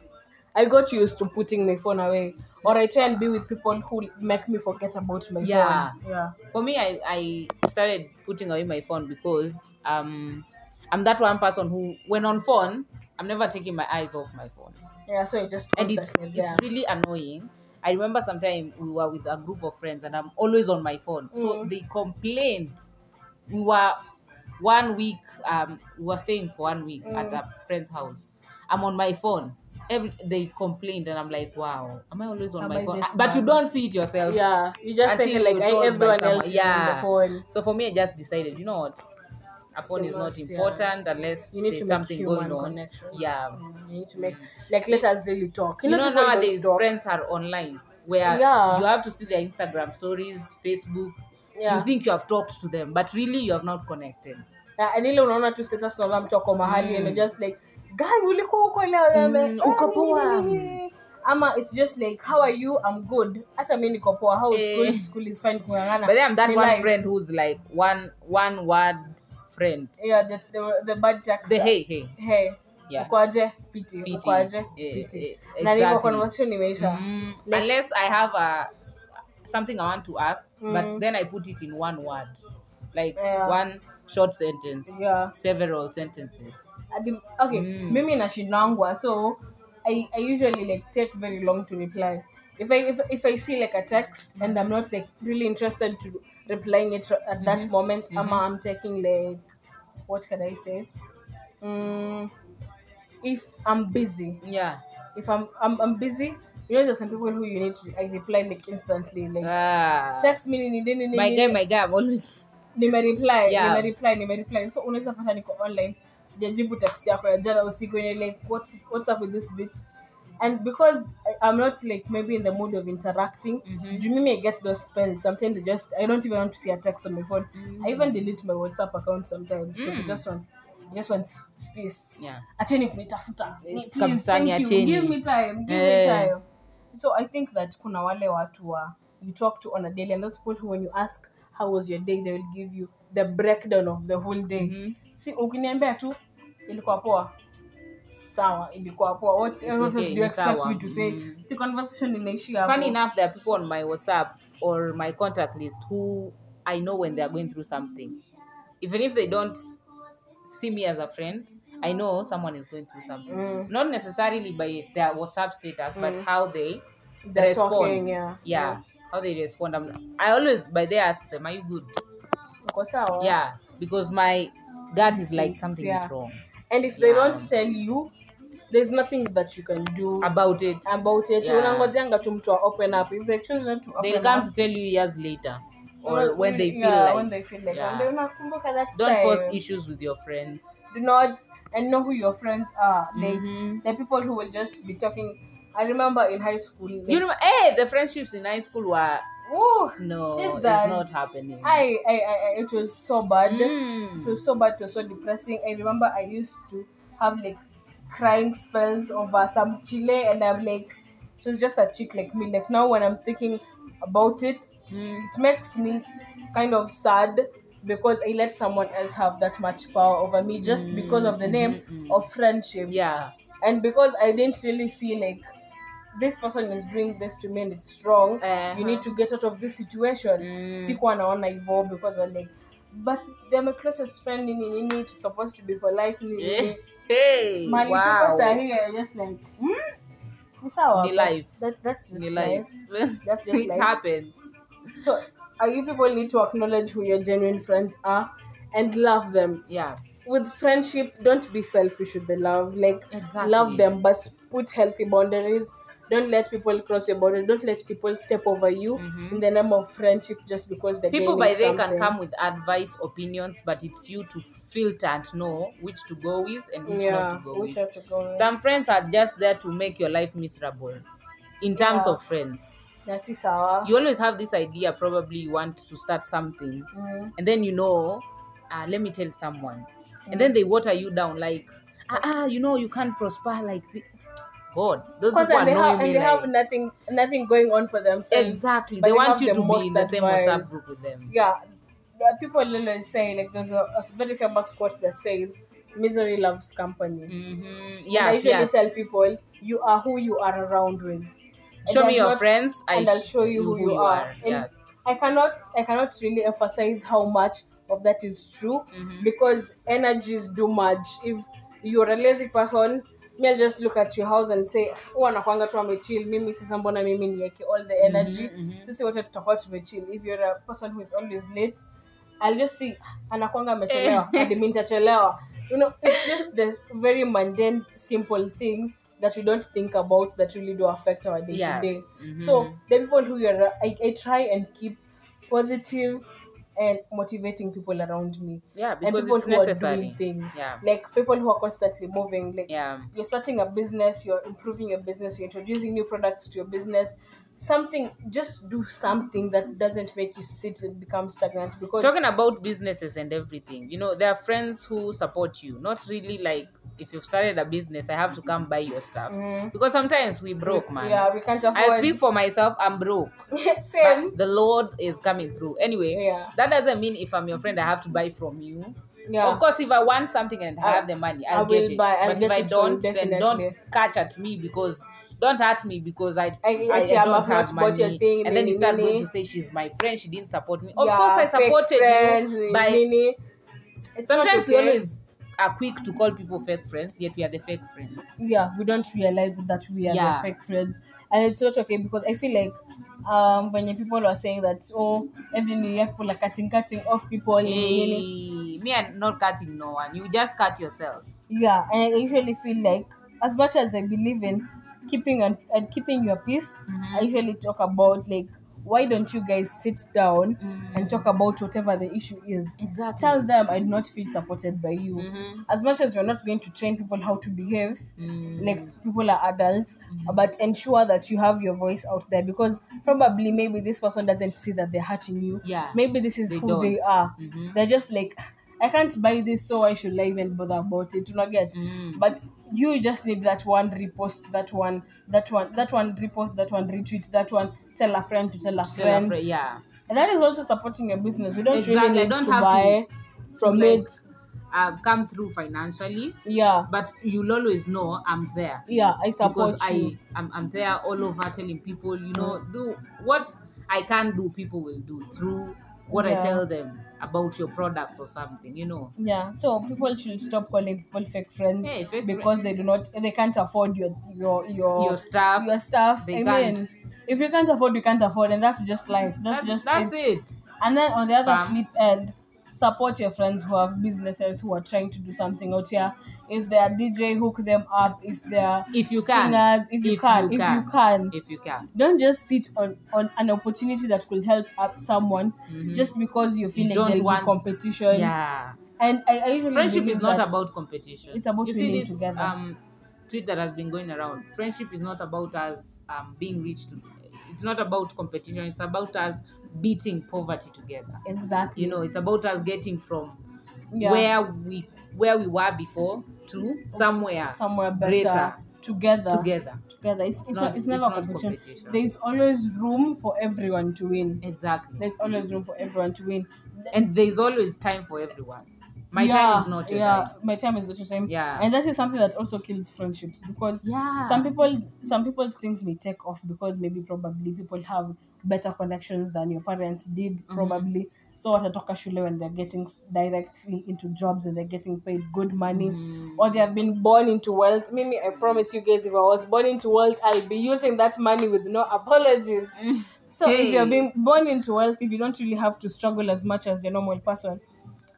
Speaker 1: I got used to putting my phone away. Or I try and be with people who make me forget about my
Speaker 2: Yeah.
Speaker 1: phone. Yeah.
Speaker 2: for me I, I started putting away my phone because um i'm that one person who when on phone i'm never taking my eyes off my phone
Speaker 1: Yeah, so it just
Speaker 2: and it's it's really annoying i remember sometime we were with a group of friends and i'm always on my phone so
Speaker 1: Mm.
Speaker 2: they complained we were one week um we were staying for one week at
Speaker 1: Mm.
Speaker 2: a friend's house i'm on my phone every they complained and i'm like wow am i always on
Speaker 1: Am
Speaker 2: my
Speaker 1: I
Speaker 2: phone
Speaker 1: this
Speaker 2: but you
Speaker 1: bad?
Speaker 2: don't see it yourself
Speaker 1: Yeah, you just think like
Speaker 2: you're
Speaker 1: I,
Speaker 2: told by
Speaker 1: everyone
Speaker 2: someone.
Speaker 1: else is on
Speaker 2: Yeah.
Speaker 1: the phone.
Speaker 2: so for me i just decided you know what a phone is not
Speaker 1: yeah.
Speaker 2: important unless
Speaker 1: You need
Speaker 2: there's
Speaker 1: to make
Speaker 2: something
Speaker 1: human
Speaker 2: going on
Speaker 1: connections.
Speaker 2: yeah
Speaker 1: Mm, you need to make like let us really talk.
Speaker 2: you know
Speaker 1: people don't
Speaker 2: nowadays
Speaker 1: talk.
Speaker 2: friends are online where
Speaker 1: Yeah.
Speaker 2: you have to see their instagram stories facebook
Speaker 1: Yeah.
Speaker 2: you think you have talked to them but really you have not connected
Speaker 1: Yeah, and ile unaona tu status unaona mtu ako mahali
Speaker 2: Mm.
Speaker 1: and you're just like guy ulikuwa uko leo
Speaker 2: Mm, uko poa.
Speaker 1: ama it's just like how are you i'm good acha mi niko poa how is
Speaker 2: Eh.
Speaker 1: school school is fine kungangana
Speaker 2: but then i'm that one
Speaker 1: life.
Speaker 2: friend who's like one one word friend
Speaker 1: yeah the, the, the bad text
Speaker 2: the hey hey
Speaker 1: hey
Speaker 2: Yeah.
Speaker 1: ukoaje fiti
Speaker 2: Fiti.
Speaker 1: ukoaje
Speaker 2: Eh,
Speaker 1: fiti
Speaker 2: eh,
Speaker 1: na niko
Speaker 2: exactly.
Speaker 1: conversation imeisha
Speaker 2: Mm,
Speaker 1: Like-
Speaker 2: unless i have a something i want to ask
Speaker 1: Mm.
Speaker 2: but then i put it in one word like
Speaker 1: Yeah.
Speaker 2: one short sentence
Speaker 1: Yeah.
Speaker 2: several sentences
Speaker 1: okay
Speaker 2: Mm.
Speaker 1: mimi nashindangwa so I, i usually like take very long to reply if i if, if i see like a text and i'm not like really interested to replying it at that
Speaker 2: Mhm.
Speaker 1: moment
Speaker 2: Mhm.
Speaker 1: ama i'm taking like what can i say mm, if i'm busy
Speaker 2: yeah
Speaker 1: if i'm i'm, I'm busy you know there's some people who you need to i reply like instantly like
Speaker 2: ah.
Speaker 1: text me nini nini
Speaker 2: my
Speaker 1: nini
Speaker 2: guy my guy i'm always
Speaker 1: nimereply
Speaker 2: Yeah.
Speaker 1: nimereply nimereply so unaweza pata niko online sijajibu text yako ya jana usiku yenye like what's, what's up with this bitch and because I, i'm not like maybe in the mood of interacting
Speaker 2: Mhm.
Speaker 1: do mimi i get those spells sometimes I just i don't even want to see a text on my phone i even delete my whatsapp account sometimes because i
Speaker 2: Mm.
Speaker 1: just want i just want space
Speaker 2: yeah
Speaker 1: acheni kunitafuta
Speaker 2: Yes,
Speaker 1: Please,
Speaker 2: kabisa,
Speaker 1: thank you.
Speaker 2: niacheni.
Speaker 1: give me time give me
Speaker 2: Eh.
Speaker 1: time so i think that kuna wale watu wa you talk to on a daily and those people who when you ask how was your day they will give you the breakdown of the whole day
Speaker 2: Mhm.
Speaker 1: si ukiniambia tu ilikuwa poa sawa ilikuwa poa what, what
Speaker 2: okay,
Speaker 1: else do you expect
Speaker 2: sawa.
Speaker 1: me to say
Speaker 2: Mm.
Speaker 1: si conversation inaishia hapo
Speaker 2: funny enough there are people on my whatsapp or my contact list who i know when they're going through something even if they don't see me as a friend i know someone is going through something
Speaker 1: Mm.
Speaker 2: not necessarily by their whatsapp status but
Speaker 1: Mm.
Speaker 2: how they respond
Speaker 1: talking, yeah.
Speaker 2: yeah how they respond I'm, i always by there ask them are you good
Speaker 1: uko
Speaker 2: yeah because my gut is like something
Speaker 1: yeah.
Speaker 2: is wrong
Speaker 1: and if they
Speaker 2: Yeah.
Speaker 1: don't tell you there's nothing that you can do
Speaker 2: about it
Speaker 1: about it
Speaker 2: Yeah.
Speaker 1: unangojanga tu mtu open up if they choose not to open
Speaker 2: they'll come
Speaker 1: up
Speaker 2: to tell you years later or when they feel
Speaker 1: yeah,
Speaker 2: like
Speaker 1: when they feel like
Speaker 2: yeah.
Speaker 1: they unakumbuka that
Speaker 2: don't
Speaker 1: time.
Speaker 2: force issues with your friends
Speaker 1: do not and know who your friends are like
Speaker 2: Mhm.
Speaker 1: the people who will just be talking i remember in high school like,
Speaker 2: you know hey the friendships in high school were
Speaker 1: Ooh,
Speaker 2: no
Speaker 1: Jesus.
Speaker 2: it's not happening
Speaker 1: I, I, I, it was so bad.
Speaker 2: Mm.
Speaker 1: It was so bad. It was so depressing. I remember I used to have like crying spells over some chile, and I'm like, she was just a chick like me. Like now, when I'm thinking about it,
Speaker 2: Mm.
Speaker 1: it makes me kind of sad because I let someone else have that much power over me just because of the name
Speaker 2: Mhm, mhm.
Speaker 1: of friendship,
Speaker 2: yeah
Speaker 1: and because I didn't really see like this person is doing this to me and it's wrong.
Speaker 2: Uh-huh.
Speaker 1: You need to get out of this situation.
Speaker 2: Mm.
Speaker 1: Sikuwa naona hivyo because I'm like, but they're my closest friend nini nini, it's supposed to be for life nini nini.
Speaker 2: hey
Speaker 1: Mali tuko
Speaker 2: wow
Speaker 1: sahi, I'm just like, hmm? Ni sawa.
Speaker 2: Life.
Speaker 1: That, that's just life.
Speaker 2: life
Speaker 1: That's just
Speaker 2: it
Speaker 1: life.
Speaker 2: happens
Speaker 1: So, uh, you people need to acknowledge who your genuine friends are and love them.
Speaker 2: yeah
Speaker 1: With friendship, don't be selfish with the love. Like,
Speaker 2: Exactly.
Speaker 1: love them, but put healthy boundaries. Don't let people cross your border don't let people step over you
Speaker 2: Mhm.
Speaker 1: in the name of friendship just because the
Speaker 2: people by
Speaker 1: needs
Speaker 2: they can come with advice opinions but it's you to filter and know which to go with and which
Speaker 1: yeah
Speaker 2: not to go with
Speaker 1: to go with.
Speaker 2: some friends are just there to make your life miserable in terms
Speaker 1: Yeah.
Speaker 2: of friends
Speaker 1: na si sawa
Speaker 2: you always have this idea probably you want to start something
Speaker 1: Mm.
Speaker 2: and then you know uh, let me tell someone
Speaker 1: Mm.
Speaker 2: and then they water you down like ah, ah you know you can't prosper like this. God those
Speaker 1: Because
Speaker 2: people
Speaker 1: and they,
Speaker 2: annoy
Speaker 1: have,
Speaker 2: me
Speaker 1: and they have nothing nothing going on for themselves
Speaker 2: exactly. they
Speaker 1: they
Speaker 2: want you
Speaker 1: the
Speaker 2: to be in the same whatsapp group with them.
Speaker 1: Yeah. There are people literally say like there's a, a very famous quote that says misery loves company.
Speaker 2: Hmm
Speaker 1: And I usually
Speaker 2: yes.
Speaker 1: tell people you are who you are around with. And
Speaker 2: show me your
Speaker 1: not-
Speaker 2: friends I
Speaker 1: and I'll show you who you are. And
Speaker 2: yes.
Speaker 1: I cannot I cannot really emphasize how much of that is true
Speaker 2: Mhm.
Speaker 1: because energies do merge. If you're a lazy person, me I'll just look at your house and say huwa nakwanga tu amechill? Mimi sasa mbona mimi nieke all the energy?
Speaker 2: Mhm, mhm.
Speaker 1: sisi wote tutakuwa tumechill. If you're a person who is always late I'll just see anakwanga amechelewa. Hadi nitachelewa. You know it's just the very mundane simple things that we don't think about that really do affect our day to
Speaker 2: Yes. mm-hmm.
Speaker 1: so the people who you're I, I try and keep positive and motivating people around me.
Speaker 2: Yeah
Speaker 1: and
Speaker 2: because
Speaker 1: people
Speaker 2: it's
Speaker 1: who are doing things.
Speaker 2: Yeah.
Speaker 1: Like people who are constantly moving. Like
Speaker 2: yeah.
Speaker 1: you're starting a business you're improving your business you're introducing new products to your business something just do something that doesn't make you sit and become stagnant because
Speaker 2: talking about businesses and everything you know there are friends who support you not really like if you've started a business i have to come buy your stuff.
Speaker 1: Mhm.
Speaker 2: because sometimes we broke man.
Speaker 1: Yeah we can't afford
Speaker 2: i speak for myself i'm broke.
Speaker 1: Same.
Speaker 2: But the lord is coming through. Anyway
Speaker 1: Yeah.
Speaker 2: that doesn't mean if i'm your friend i have to buy from you.
Speaker 1: Yeah.
Speaker 2: Of course if i want something and
Speaker 1: I-
Speaker 2: have the money
Speaker 1: I
Speaker 2: i'll
Speaker 1: will
Speaker 2: get it.
Speaker 1: buy- I'll
Speaker 2: but
Speaker 1: get
Speaker 2: if i
Speaker 1: it from you,
Speaker 2: don't then don't
Speaker 1: definitely.
Speaker 2: catch at me because don't hurt me because I,
Speaker 1: I-
Speaker 2: I,
Speaker 1: I-
Speaker 2: don't
Speaker 1: your
Speaker 2: money,
Speaker 1: thing,
Speaker 2: and then you
Speaker 1: nini,
Speaker 2: start going to say she's my friend. She didn't support me. Of
Speaker 1: Yeah,
Speaker 2: course, I supported
Speaker 1: friends,
Speaker 2: you by sometimes we
Speaker 1: okay.
Speaker 2: always are quick to call people fake friends yet we are the fake friends
Speaker 1: yeah we don't realize that we are
Speaker 2: Yeah.
Speaker 1: the fake friends and it's not okay because i feel like um when people are saying that oh every new year people are cutting cutting off people
Speaker 2: hey, me i'm not cutting no one you just cut yourself
Speaker 1: yeah and i usually feel like as much as i believe in keeping and, and keeping your peace
Speaker 2: Mhm.
Speaker 1: i usually talk about like why don't you guys sit down
Speaker 2: Mm.
Speaker 1: and talk about whatever the issue is
Speaker 2: exactly
Speaker 1: tell them i do not feel supported by you
Speaker 2: Mhm.
Speaker 1: as much as you're not going to train people how to behave
Speaker 2: Mm.
Speaker 1: like people are adults but ensure that you have your voice out there because probably maybe this person doesn't see that they're hurting you
Speaker 2: Yeah.
Speaker 1: maybe this is
Speaker 2: They
Speaker 1: who they
Speaker 2: don't.
Speaker 1: are
Speaker 2: Mhm.
Speaker 1: they're just like i can't buy this so why should i even bother about it? You know get.
Speaker 2: Mm.
Speaker 1: but you just need that one repost that one that one that one repost that one retweet that one tell a friend to tell a
Speaker 2: Tell a
Speaker 1: friend.
Speaker 2: friend, yeah.
Speaker 1: And that is also supporting your business. We don't
Speaker 2: Exactly,
Speaker 1: really need
Speaker 2: don't
Speaker 1: to
Speaker 2: have to-
Speaker 1: buy from it.
Speaker 2: uh, come through financially
Speaker 1: yeah.
Speaker 2: but you'll always know i'm there.
Speaker 1: Yeah i support
Speaker 2: because
Speaker 1: you.
Speaker 2: I I'm, I'm there all over telling people, you know, do what I can do, people will do through what I tell them about your products or something, you know.
Speaker 1: Yeah, so people should stop calling people fake friends
Speaker 2: Hey, fake
Speaker 1: because they do not they can't afford your your your
Speaker 2: Your stuff,
Speaker 1: your stuff.
Speaker 2: they
Speaker 1: I
Speaker 2: can't.
Speaker 1: mean, if you can't afford, you can't afford, and that's just life. That's,
Speaker 2: That's,
Speaker 1: just
Speaker 2: that's
Speaker 1: it.
Speaker 2: it.
Speaker 1: And then on the other
Speaker 2: Fam.
Speaker 1: flip end, support your friends who have businesses who are trying to do something out here. If they are DJ, hook them up. If they are
Speaker 2: If you can.
Speaker 1: singers, if you
Speaker 2: If
Speaker 1: can,
Speaker 2: you
Speaker 1: if you can,
Speaker 2: If you can.
Speaker 1: don't just sit on on an opportunity that could help up someone
Speaker 2: Mhm.
Speaker 1: just because you feel
Speaker 2: You
Speaker 1: like there'll
Speaker 2: want-
Speaker 1: competition.
Speaker 2: Yeah.
Speaker 1: And I, I usually
Speaker 2: Friendship is not about competition.
Speaker 1: it's about
Speaker 2: you see this
Speaker 1: together.
Speaker 2: um tweet that has been going around. Friendship is not about us um being rich to it's not about competition, it's about us beating poverty together.
Speaker 1: exactly.
Speaker 2: You know, it's about us getting from
Speaker 1: yeah.
Speaker 2: where we where we were before to somewhere
Speaker 1: somewhere better
Speaker 2: greater
Speaker 1: together.
Speaker 2: together.
Speaker 1: Together. It's, it's,
Speaker 2: It's
Speaker 1: not,
Speaker 2: not-
Speaker 1: it's never competition.
Speaker 2: competition.
Speaker 1: There's always room for everyone to win.
Speaker 2: Exactly.
Speaker 1: There's always room for everyone to win.
Speaker 2: And there's always time for everyone. My
Speaker 1: yeah,
Speaker 2: time is not your
Speaker 1: yeah,
Speaker 2: time.
Speaker 1: My time is not your time.
Speaker 2: Yeah.
Speaker 1: And that is something that also kills friendships because
Speaker 2: Yeah.
Speaker 1: some people some people's things may take off because maybe probably people have better connections than your parents did probably.
Speaker 2: Mm-hmm.
Speaker 1: probably so watatoka shule when they're getting directly into jobs and they're getting paid good money
Speaker 2: Mm.
Speaker 1: or they have been born into wealth mimi i promise you guys if i was born into wealth i'll be using that money with no apologies so if you're being born into wealth if you don't really have to struggle as much as your normal person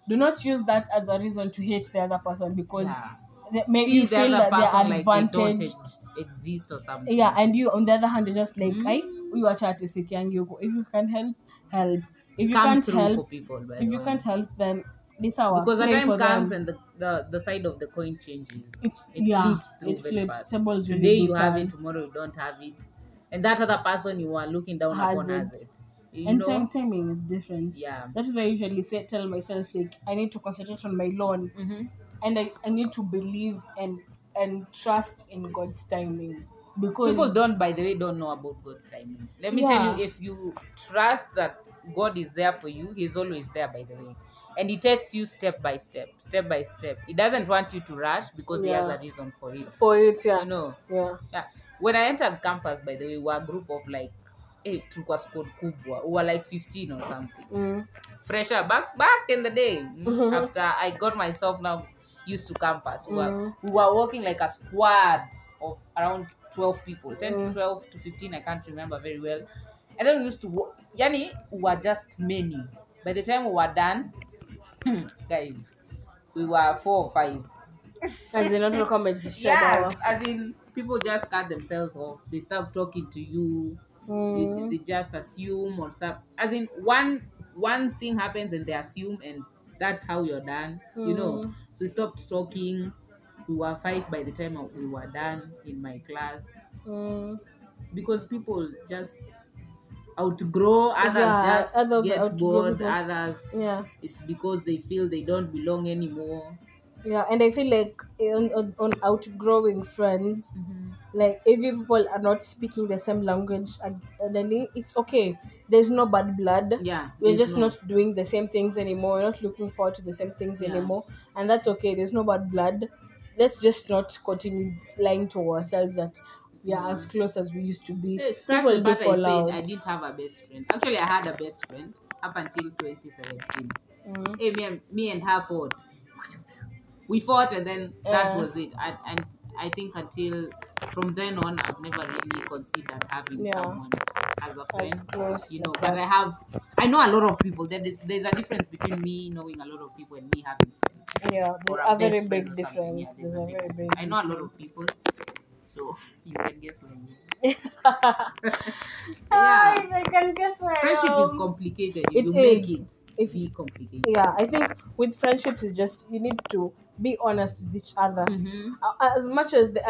Speaker 1: do not use that as a reason to hate the other person because
Speaker 2: Yeah.
Speaker 1: they, maybe
Speaker 2: See
Speaker 1: you feel that they're
Speaker 2: person like they don't
Speaker 1: advantaged
Speaker 2: it. exist or something
Speaker 1: yeah and you on the other hand you're just like
Speaker 2: Mm.
Speaker 1: i you are chat sikiangi huko if you can help help if you
Speaker 2: come
Speaker 1: can't help
Speaker 2: for people
Speaker 1: if you
Speaker 2: way.
Speaker 1: can't help then this hour
Speaker 2: because the time comes
Speaker 1: them.
Speaker 2: and the, the the side of the coin changes
Speaker 1: It's-
Speaker 2: it
Speaker 1: yeah,
Speaker 2: flips through
Speaker 1: it
Speaker 2: very fast today you have
Speaker 1: turn.
Speaker 2: it tomorrow you don't have it and that other person you are looking down
Speaker 1: Has
Speaker 2: upon has
Speaker 1: it.
Speaker 2: You
Speaker 1: and
Speaker 2: know?
Speaker 1: Time timing is different.
Speaker 2: Yeah.
Speaker 1: That is why i usually say tell myself like i need to concentrate on my loan
Speaker 2: hmm
Speaker 1: and I, I need to believe and and trust in god's timing because
Speaker 2: people don't by the way don't know about god's timing. Let me
Speaker 1: Yeah.
Speaker 2: tell you if you trust that god is there for you he's always there by the way. And he takes you step by step step by step. He doesn't want you to rush because he has a reason for it.
Speaker 1: For it yeah.
Speaker 2: You know?
Speaker 1: Yeah.
Speaker 2: Yeah. When i entered campus by the way we were a group of like hey, tulikuwa squad kubwa we were like 15 or something
Speaker 1: mm.
Speaker 2: fresher back back in the day mm,
Speaker 1: Mhm.
Speaker 2: after i got myself now used to campus we, were,
Speaker 1: Mm.
Speaker 2: we were working like a squad of around 12 people 10
Speaker 1: Mm.
Speaker 2: to 12 to 15 i can't remember very well and then we used to yani we were just many by the time we were done guys we were four or five
Speaker 1: as in not
Speaker 2: yeah as in people just cut themselves off they start talking to you
Speaker 1: mm.
Speaker 2: they just assume or some as in one one thing happens and they assume and that's how you're done you know
Speaker 1: Mm.
Speaker 2: so we stopped talking we were five by the time we were done in my class
Speaker 1: Mm.
Speaker 2: because people just outgrow others
Speaker 1: Yeah,
Speaker 2: just
Speaker 1: others
Speaker 2: get bored
Speaker 1: people.
Speaker 2: others
Speaker 1: yeah
Speaker 2: it's because they feel they don't belong anymore
Speaker 1: yeah and i feel like on, on, on outgrowing friends like if you people are not speaking the same language and and then it's okay there's no bad blood
Speaker 2: yeah
Speaker 1: we're just
Speaker 2: no-
Speaker 1: not doing the same things anymore we're not looking forward to the same things
Speaker 2: Yeah.
Speaker 1: anymore and that's okay there's no bad blood let's just not continue lying to ourselves that we are as close as we used to be people do
Speaker 2: I
Speaker 1: fall
Speaker 2: said
Speaker 1: out
Speaker 2: I didn't have a best friend. Actually, I had a best friend up until 2017.
Speaker 1: Mm.
Speaker 2: Hey, me and, me and her fought. We fought, and then that was it. I, and I think until from then on, I've never really considered having
Speaker 1: Yeah.
Speaker 2: someone as a friend.
Speaker 1: as close
Speaker 2: you know,
Speaker 1: like
Speaker 2: but I
Speaker 1: that.
Speaker 2: have, I know a lot of people. There is, there's a difference between me knowing a lot of people and me having friends.
Speaker 1: yeah
Speaker 2: or
Speaker 1: there's
Speaker 2: a
Speaker 1: a very
Speaker 2: best friend
Speaker 1: big
Speaker 2: or something. Yeah,
Speaker 1: difference
Speaker 2: there's
Speaker 1: there's
Speaker 2: a
Speaker 1: a
Speaker 2: big
Speaker 1: very big
Speaker 2: I know a lot of people, so you can guess where. I'm-
Speaker 1: I,
Speaker 2: Yeah.
Speaker 1: I can guess where I
Speaker 2: friendship is
Speaker 1: am.
Speaker 2: complicated if
Speaker 1: It
Speaker 2: you make it
Speaker 1: If-
Speaker 2: be complicated
Speaker 1: yeah i think with friendships it's just you need to be honest with each other
Speaker 2: Mhm.
Speaker 1: Uh, as much as the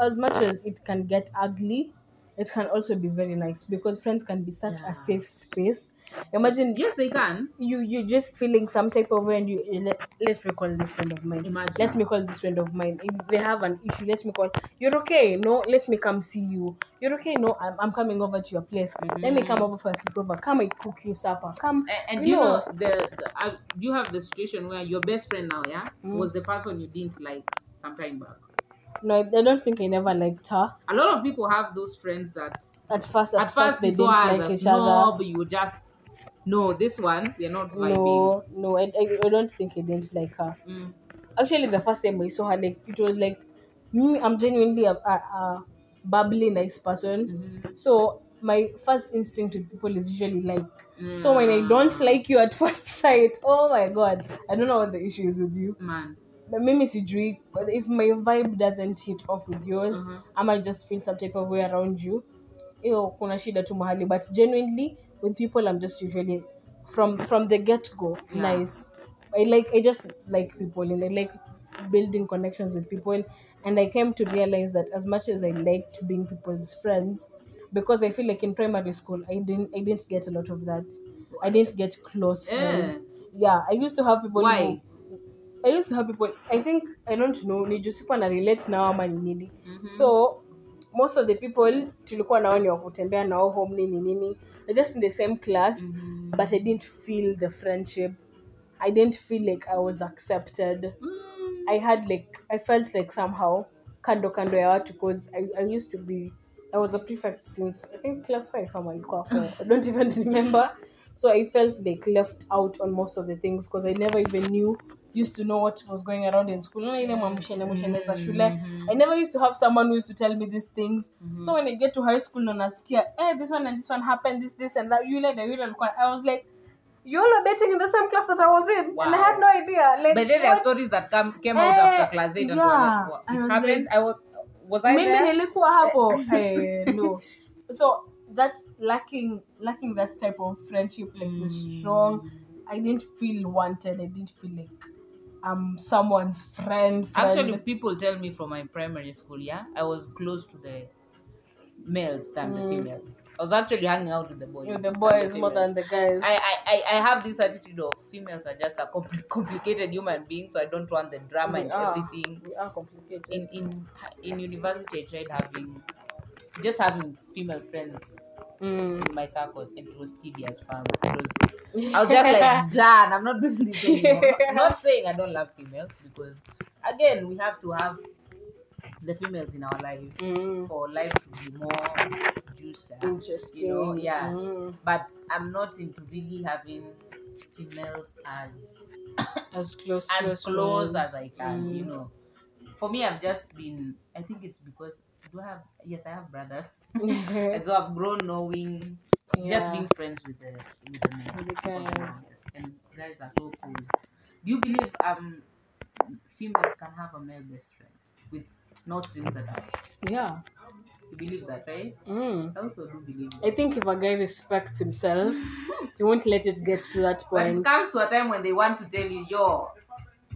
Speaker 1: as much as it can get ugly it can also be very nice because friends can be such
Speaker 2: Yeah.
Speaker 1: a safe space imagine
Speaker 2: yes they can.
Speaker 1: you you just feeling some type of way and you you let, let me call this friend of mine.
Speaker 2: Imagine.
Speaker 1: Let me call this friend of mine. If they have an issue let's me call you're okay no let me come see you. You're okay no i'm, I'm coming over to your place. Let me come
Speaker 2: Mhm.
Speaker 1: over for a sleepover come and cook you supper. Come
Speaker 2: A- and
Speaker 1: you
Speaker 2: know,
Speaker 1: know-
Speaker 2: the, the uh, you have the situation where your best friend now yeah
Speaker 1: Mm.
Speaker 2: was the person you didn't like some time back?
Speaker 1: No i don't think i never liked her.
Speaker 2: A lot of people have those friends that
Speaker 1: at first at,
Speaker 2: at, first,
Speaker 1: they
Speaker 2: you
Speaker 1: didn't like each other.
Speaker 2: snob you just no this one they're not vibing
Speaker 1: no no I, I, I don't think i didn't like her
Speaker 2: Mm.
Speaker 1: actually the first time i saw her like it was like me i'm genuinely a, a, a bubbly nice person
Speaker 2: Mhm.
Speaker 1: so my first instinct with people is usually like so when i don't
Speaker 2: Mm.
Speaker 1: like you at first sight oh my god i don't know what the issue is with you
Speaker 2: man
Speaker 1: but mimi sijui if my vibe doesn't hit off with yours
Speaker 2: Mhm.
Speaker 1: i might just feel some type of way around you hiyo kuna shida tu mahali but genuinely with people i'm just usually from from the get go
Speaker 2: Yeah.
Speaker 1: nice i like i just like people and i like building connections with people and i came to realize that as much as i liked being people's friends because i feel like in primary school i didn't i didn't get a lot of that i didn't get close
Speaker 2: Eh.
Speaker 1: friends yeah i used to have people
Speaker 2: Why?
Speaker 1: who I used to have people I think I don't know ni na relate nao ama ni nini
Speaker 2: Mhm.
Speaker 1: so most of the people tulikuwa nao ni wakutembea nao home nini nini They're just in the same class
Speaker 2: Mhm.
Speaker 1: but I didn't feel the friendship I didn't feel like I was accepted
Speaker 2: Mm.
Speaker 1: I had like I felt like somehow kando kando ya watu because I, I used to be I was a prefect since I think class 5 ama ilikuwa 4 I don't even remember so I felt like left out on most of the things because I never even knew used to know what was going around in school Unaona ile mamshene mshene za shule
Speaker 2: Mhm.
Speaker 1: I never used to have someone who used to tell me these things
Speaker 2: Mhm.
Speaker 1: so when I get to high school ndo nasikia eh this one and this one happened this this and that yule na yule alikuwa I was like you all are dating in the same class that I was in and I had no idea like
Speaker 2: But then there are stories that come came out
Speaker 1: Eh,
Speaker 2: after class eight and
Speaker 1: yeah.
Speaker 2: like, what?
Speaker 1: I
Speaker 2: it
Speaker 1: was
Speaker 2: happened.
Speaker 1: like-
Speaker 2: I was was I
Speaker 1: mimi
Speaker 2: there?
Speaker 1: nilikuwa hapo no so that's lacking lacking that type of friendship like the
Speaker 2: Mm.
Speaker 1: strong i didn't feel wanted i didn't feel like i'm someone's friend, friend.
Speaker 2: Actually, people tell me from my primary school, yeah, I was close to the males than the
Speaker 1: Mm.
Speaker 2: females. I was actually hanging out with the boys.
Speaker 1: with the boys more than the guys
Speaker 2: I, I, I- have this attitude of females are just a compli- complicated human being, so I don't want the drama
Speaker 1: We
Speaker 2: and
Speaker 1: are.
Speaker 2: everything.
Speaker 1: we are complicated
Speaker 2: In in in university, I tried having just having female friends
Speaker 1: Mm.
Speaker 2: in my circle, and it was tedious, fam. It was I was just like, done. I'm not doing this anymore. I'm not saying I don't love females because, again, we have to have the females in our lives
Speaker 1: Mm.
Speaker 2: for life to be more juicy.
Speaker 1: interesting
Speaker 2: You know, yeah.
Speaker 1: Mm.
Speaker 2: But I'm not into really having females as
Speaker 1: as close
Speaker 2: as close
Speaker 1: friends.
Speaker 2: as I can. You
Speaker 1: Mm.
Speaker 2: know, for me, I've just been. I think it's because do I have? Yes, I have brothers, and so I've grown knowing just being friends with the with the men.
Speaker 1: With the guys.
Speaker 2: and guys are so cool. Do you believe um females can have a male best friend with no strings attached?
Speaker 1: yeah
Speaker 2: You believe that, right?
Speaker 1: Mm.
Speaker 2: I also do believe
Speaker 1: I think if a guy respects himself, he won't let it get to that point.
Speaker 2: But it comes to a time when they want to tell you, yo,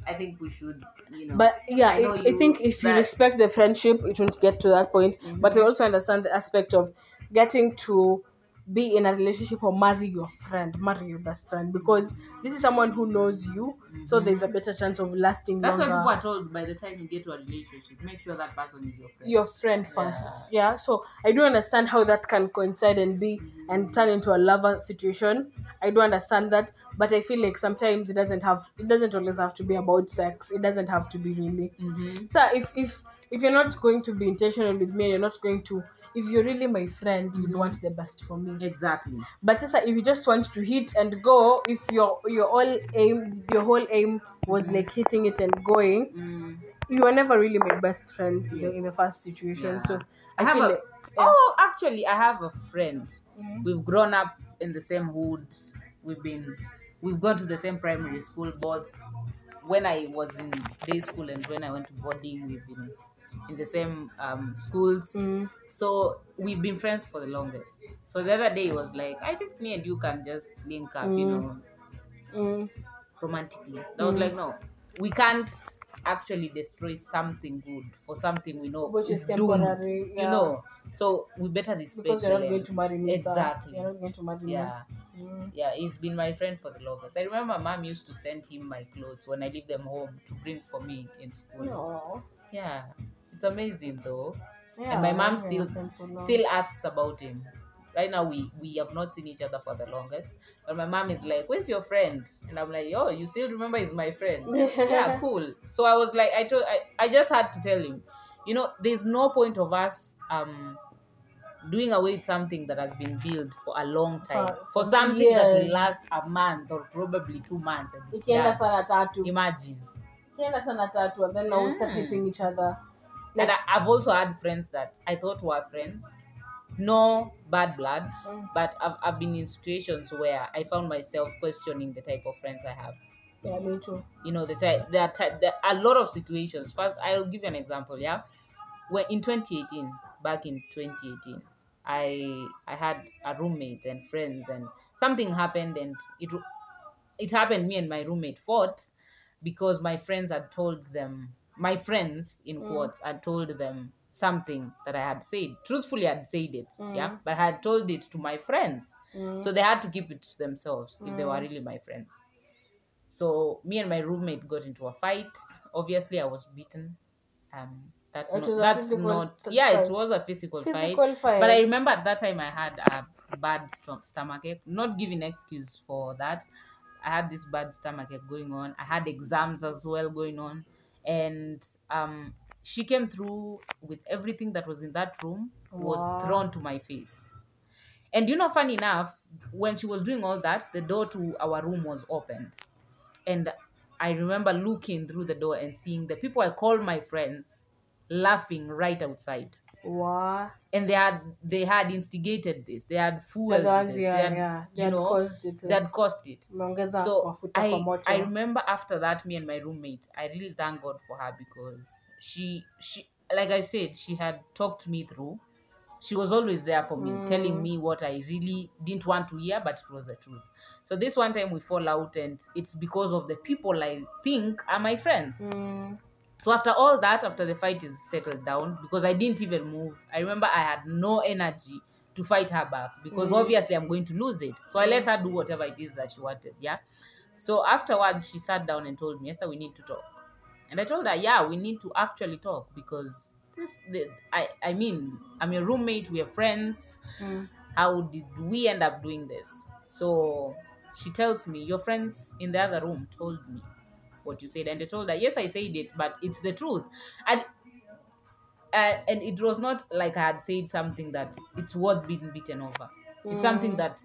Speaker 2: I think we should, you know.
Speaker 1: But yeah,
Speaker 2: I
Speaker 1: I, I think if you respect the friendship, it won't get to that point. But mm-hmm.
Speaker 2: I
Speaker 1: also understand the aspect of getting to be in a relationship or marry your friend, marry your best friend, because this is someone who knows you, so there's a better chance of lasting
Speaker 2: That's what
Speaker 1: longer.
Speaker 2: people are told by the time you get to a relationship. Make sure that person is your friend.
Speaker 1: your friend first yeah. so i do understand how that can coincide and be and turn into a lover situation i do understand that but i feel like sometimes it doesn't have it doesn't always have to be about sex it doesn't have to be really
Speaker 2: mm-hmm.
Speaker 1: so if if if you're not going to be intentional with me you're not going to if you're really my friend you'll
Speaker 2: Mhm.
Speaker 1: want the best for me
Speaker 2: Exactly.
Speaker 1: but sasa if you just want to hit and go if your your all aim your whole aim was like hitting it and going
Speaker 2: Mm.
Speaker 1: you were never really my best friend in, the, in the first situation
Speaker 2: Yeah.
Speaker 1: so
Speaker 2: I
Speaker 1: i,
Speaker 2: have a-
Speaker 1: like yeah.
Speaker 2: Oh, actually, I have a friend.
Speaker 1: Mhm.
Speaker 2: We've grown up in the same hood. We've been, we've gone to the same primary school. Both when I was in day school and when I went to boarding, we've been in the same um, schools.
Speaker 1: Mm.
Speaker 2: So we've been friends for the longest. So the other day it was like, I think me and you can just link up, you
Speaker 1: Mm.
Speaker 2: know,
Speaker 1: Mm.
Speaker 2: romantically. I was
Speaker 1: Mm.
Speaker 2: like, no, we can't actually destroy something good for something we know
Speaker 1: Which is
Speaker 2: doomed,
Speaker 1: yeah.
Speaker 2: You know, so we better respect.
Speaker 1: because you're not going to marry me sir.
Speaker 2: Exactly.
Speaker 1: you're not going to marry
Speaker 2: Yeah,
Speaker 1: me mm.
Speaker 2: yeah. He's been my friend for the longest. I remember mom used to send him my clothes when I leave them home to bring for me in school.
Speaker 1: Aw.
Speaker 2: Yeah, it's amazing though.
Speaker 1: yeah,
Speaker 2: and my mom still
Speaker 1: a friend for long.
Speaker 2: still asks about him. Right now we we have not seen each other for the longest. But my mom is like, "Where's your friend?" And I'm like, "Oh, you still remember he's my friend?" yeah, cool. So I was like, I told I, I just had to tell him, you know, there's no point of us um doing away with something that has been built for a long time.
Speaker 1: For-
Speaker 2: For, something that will last a month or probably two months.
Speaker 1: ikienda sana tatu
Speaker 2: Imagine.
Speaker 1: ikienda sana tatu and then now we start
Speaker 2: Mm.
Speaker 1: hating each other
Speaker 2: And I, I've also had friends that I thought were friends. No bad blood,
Speaker 1: Mm.
Speaker 2: but I've, I've been in situations where I found myself questioning the type of friends I have.
Speaker 1: yeah me too
Speaker 2: You know, the type there are, ty- there are a lot of situations. First, I'll give you an example. Yeah, when in 2018, back in 2018, I I had a roommate and friends, and something happened, and it it happened. Me and my roommate fought because my friends had told them my friends in
Speaker 1: Mm.
Speaker 2: quotes had told them something that I had said. Truthfully, I'd said it, yeah,
Speaker 1: Mm.
Speaker 2: but I had told it to my friends.
Speaker 1: Mm.
Speaker 2: So they had to keep it to themselves if they were
Speaker 1: Mm.
Speaker 2: really my friends. So me and my roommate got into a fight. Obviously, I was beaten. Um, that no- that's not.
Speaker 1: t-
Speaker 2: Yeah,
Speaker 1: fight.
Speaker 2: it was a physical, fight.
Speaker 1: physical fight
Speaker 2: But I remember at that time I had a bad sto- stomach ache. Not giving excuse for that. I had this bad stomach ache going on. I had exams as well going on, and um, she came through with everything that was in that room was
Speaker 1: Wow.
Speaker 2: thrown to my face. And you know, funny enough, when she was doing all that, the door to our room was opened, and I remember looking through the door and seeing the people I call my friends laughing right outside
Speaker 1: wow
Speaker 2: and they had they had instigated this they had
Speaker 1: the
Speaker 2: fueled
Speaker 1: ones
Speaker 2: this
Speaker 1: yeah
Speaker 2: they had,
Speaker 1: yeah they
Speaker 2: you know
Speaker 1: caused it
Speaker 2: they had caused it
Speaker 1: umeongeza
Speaker 2: so I, I remember after that me and my roommate i really thank god for her because she she like I said, she had talked me through. She was always there for me, telling
Speaker 1: Mm.
Speaker 2: me what I really didn't want to hear, but it was the truth. So this one time we fall out, and it's because of the people I think are my friends.
Speaker 1: Mm.
Speaker 2: So after all that, after the fight is settled down, because I didn't even move, I remember I had no energy to fight her back because
Speaker 1: Mhm.
Speaker 2: obviously I'm going to lose it. So I let her do whatever it is that she wanted. Yeah. So afterwards, she sat down and told me, Esther, we need to talk. And I told her, yeah, we need to actually talk because this, the, I, I mean, I'm your roommate, we are friends.
Speaker 1: Mm.
Speaker 2: How did we end up doing this? So she tells me, your friends in the other room told me what you said. And I told her, yes, I said it, but it's the truth. And uh, and it was not like I had said something that it's worth being beaten over. It's something
Speaker 1: Mm.
Speaker 2: that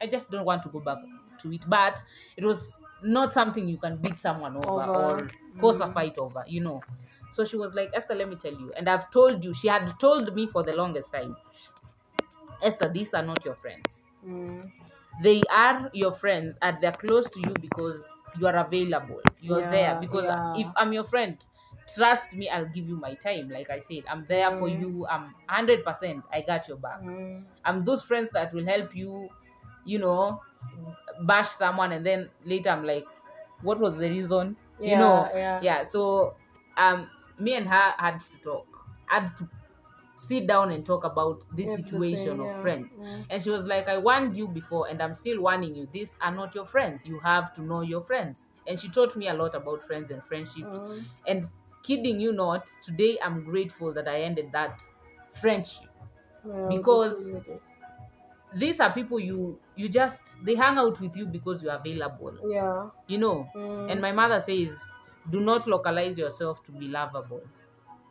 Speaker 2: I just don't want to go back to it. But it was not something you can beat someone over,
Speaker 1: Over.
Speaker 2: or cause a
Speaker 1: Mm.
Speaker 2: fight over, you know. So she was like, Esther, let me tell you. And I've told you, she had told me for the longest time, Esther, these are not your friends.
Speaker 1: Mm.
Speaker 2: They are your friends and they're close to you because you are available. You're
Speaker 1: Yeah,
Speaker 2: there. Because
Speaker 1: yeah.
Speaker 2: if I'm your friend, trust me, I'll give you my time. Like I said, I'm there for
Speaker 1: Mm.
Speaker 2: you. I'm 100%. I got your back.
Speaker 1: Mm.
Speaker 2: I'm those friends that will help you, you know, bash someone and then later I'm like, what was the reason? you know,
Speaker 1: yeah.
Speaker 2: yeah. So, um, me and her had to talk. Had to sit down and talk about this
Speaker 1: Everything,
Speaker 2: situation
Speaker 1: yeah.
Speaker 2: of friends.
Speaker 1: Mm.
Speaker 2: And she was like, I warned you before, and I'm still warning you. These are not your friends. You have to know your friends. And she taught me a lot about friends and friendships.
Speaker 1: Mm.
Speaker 2: And kidding you not, today I'm grateful that I ended that friendship.
Speaker 1: Yeah,
Speaker 2: Because- These are people you you just they hang out with you because you're available.
Speaker 1: yeah.
Speaker 2: You know.
Speaker 1: Mm.
Speaker 2: And my mother says, do not localize yourself to be lovable.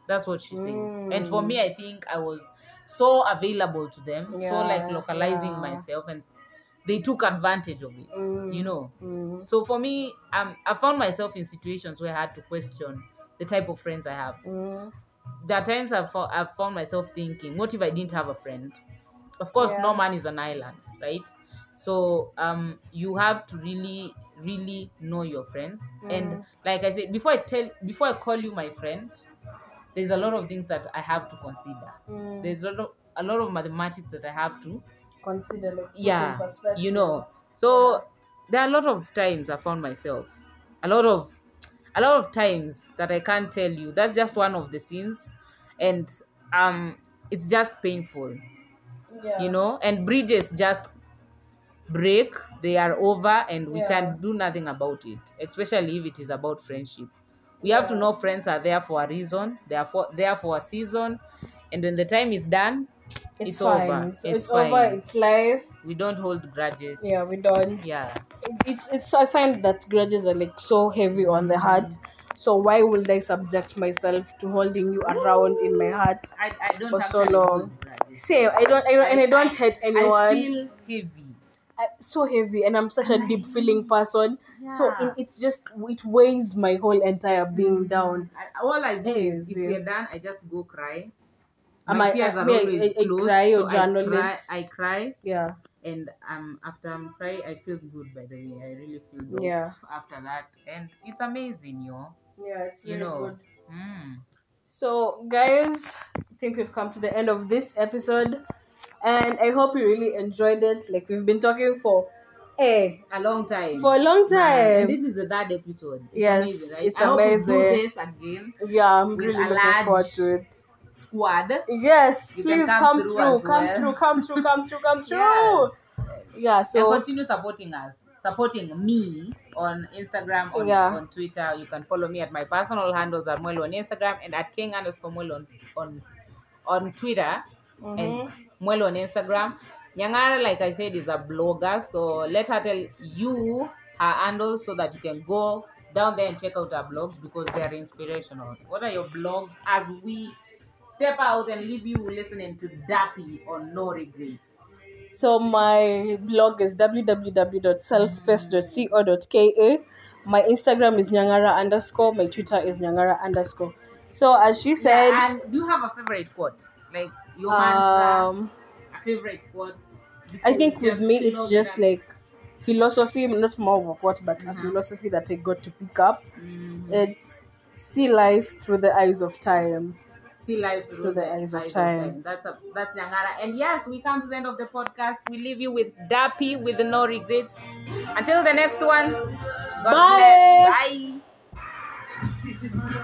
Speaker 2: That's what she says. And for
Speaker 1: Mm.
Speaker 2: me, I think I was so available to them, so like localizing
Speaker 1: yeah.
Speaker 2: myself, and they took advantage of it.
Speaker 1: Mm.
Speaker 2: You know.
Speaker 1: Mm.
Speaker 2: So for me, um, I found myself in situations where I had to question the type of friends I have.
Speaker 1: Mm.
Speaker 2: There are times I've, fo- I've found myself thinking, what if I didn't have a friend? Of course,
Speaker 1: Yeah.
Speaker 2: no man is an island, right? So um, you have to really, really know your friends. And
Speaker 1: Mm.
Speaker 2: like I said, before I tell, before I call you my friend, there's a lot of things that I have to consider.
Speaker 1: Mm.
Speaker 2: There's a lot of, a lot of mathematics that I have to
Speaker 1: consider like
Speaker 2: yeah you know so there are a lot of times i found myself a lot of a lot of times that i can't tell you that's just one of the scenes and um it's just painful
Speaker 1: yeah.
Speaker 2: you know and bridges just break they are over and we
Speaker 1: Yeah.
Speaker 2: can do nothing about it especially if it is about friendship we have to know friends are there for a reason they are for there for a season and when the time is done
Speaker 1: it's,
Speaker 2: it's
Speaker 1: fine.
Speaker 2: over. It's
Speaker 1: it's, over. It's life.
Speaker 2: we don't hold grudges
Speaker 1: Yeah, we don't.
Speaker 2: yeah
Speaker 1: It's it's. I find that grudges are like so heavy on the mm-hmm. heart. So why would I subject myself to holding you around in my heart?
Speaker 2: I, I don't
Speaker 1: For so long. Same. I don't. I don't. And I don't hate
Speaker 2: I
Speaker 1: anyone.
Speaker 2: feel heavy.
Speaker 1: I- so heavy, and I'm such a deep feeling person. So it, it's just it weighs my whole entire being
Speaker 2: Mm.
Speaker 1: down.
Speaker 2: I, all I do is, if
Speaker 1: Easy.
Speaker 2: we're done, I just go cry.
Speaker 1: Am
Speaker 2: My
Speaker 1: I-
Speaker 2: tears
Speaker 1: I-
Speaker 2: are
Speaker 1: I-
Speaker 2: always
Speaker 1: I- I
Speaker 2: close.
Speaker 1: cry or
Speaker 2: so
Speaker 1: journal
Speaker 2: I cry,
Speaker 1: it.
Speaker 2: I cry,
Speaker 1: Yeah.
Speaker 2: and um, after I'm cry, I feel good. By the way, I really feel good.
Speaker 1: Yeah.
Speaker 2: After that, and it's amazing, yo.
Speaker 1: Yeah. It's
Speaker 2: You
Speaker 1: really
Speaker 2: know.
Speaker 1: good.
Speaker 2: Mm.
Speaker 1: So, guys, I think we've come to the end of this episode, and I hope you really enjoyed it. Like we've been talking for, eh,
Speaker 2: A long time.
Speaker 1: for a long time.
Speaker 2: and this is the third episode. It's
Speaker 1: Yes,
Speaker 2: amazing, right?
Speaker 1: it's
Speaker 2: I hope we
Speaker 1: amazing.
Speaker 2: do this again.
Speaker 1: yeah, I'm really looking forward to it.
Speaker 2: Squad.
Speaker 1: Yes,
Speaker 2: You
Speaker 1: please
Speaker 2: come
Speaker 1: come
Speaker 2: through
Speaker 1: through, come
Speaker 2: well.
Speaker 1: through, come through, come through, come through.
Speaker 2: Yes.
Speaker 1: Yeah.
Speaker 2: and
Speaker 1: So
Speaker 2: continue supporting us supporting me on instagram on,
Speaker 1: Yeah.
Speaker 2: on twitter you can follow me at my personal handles at Mwelu on instagram and at king underscore Mwelu on, on on twitter
Speaker 1: mhm.
Speaker 2: and Mwelu on instagram Nyang'ara like i said is a blogger so let her tell you her handle so that you can go down there and check out her blogs because they are inspirational what are your blogs as we step out and leave you listening to dappy on no regret
Speaker 1: So my blog is www.selfspace.co.ka. My Instagram is Nyang'ara underscore. My Twitter is Nyang'ara underscore. So as she said,
Speaker 2: Yeah, and do you have a favorite quote? Like uh,
Speaker 1: um,
Speaker 2: favorite word.
Speaker 1: I think with me, it's just like philosophy, not more of a quote, but mm-hmm.
Speaker 2: a
Speaker 1: philosophy that I got to pick up.
Speaker 2: Mm-hmm.
Speaker 1: It's see life through the eyes of time.
Speaker 3: See life
Speaker 1: through, the, the eyes, eyes of time. time.
Speaker 3: That's a, that's Nyang'ara. And yes, we come to the end of the podcast. We leave you with Dappy with no regrets. Until the next one. God
Speaker 1: Bye.
Speaker 3: Bless. Bye.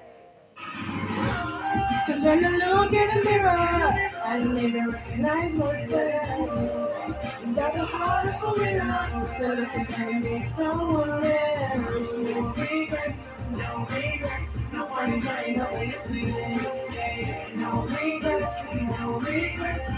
Speaker 1: Cause when I look in the mirror, I never recognize myself. And that's a heart of a winner. The look that can make someone else. No regrets, no regrets. No one in mind, no way to sleep. No regrets, no regrets.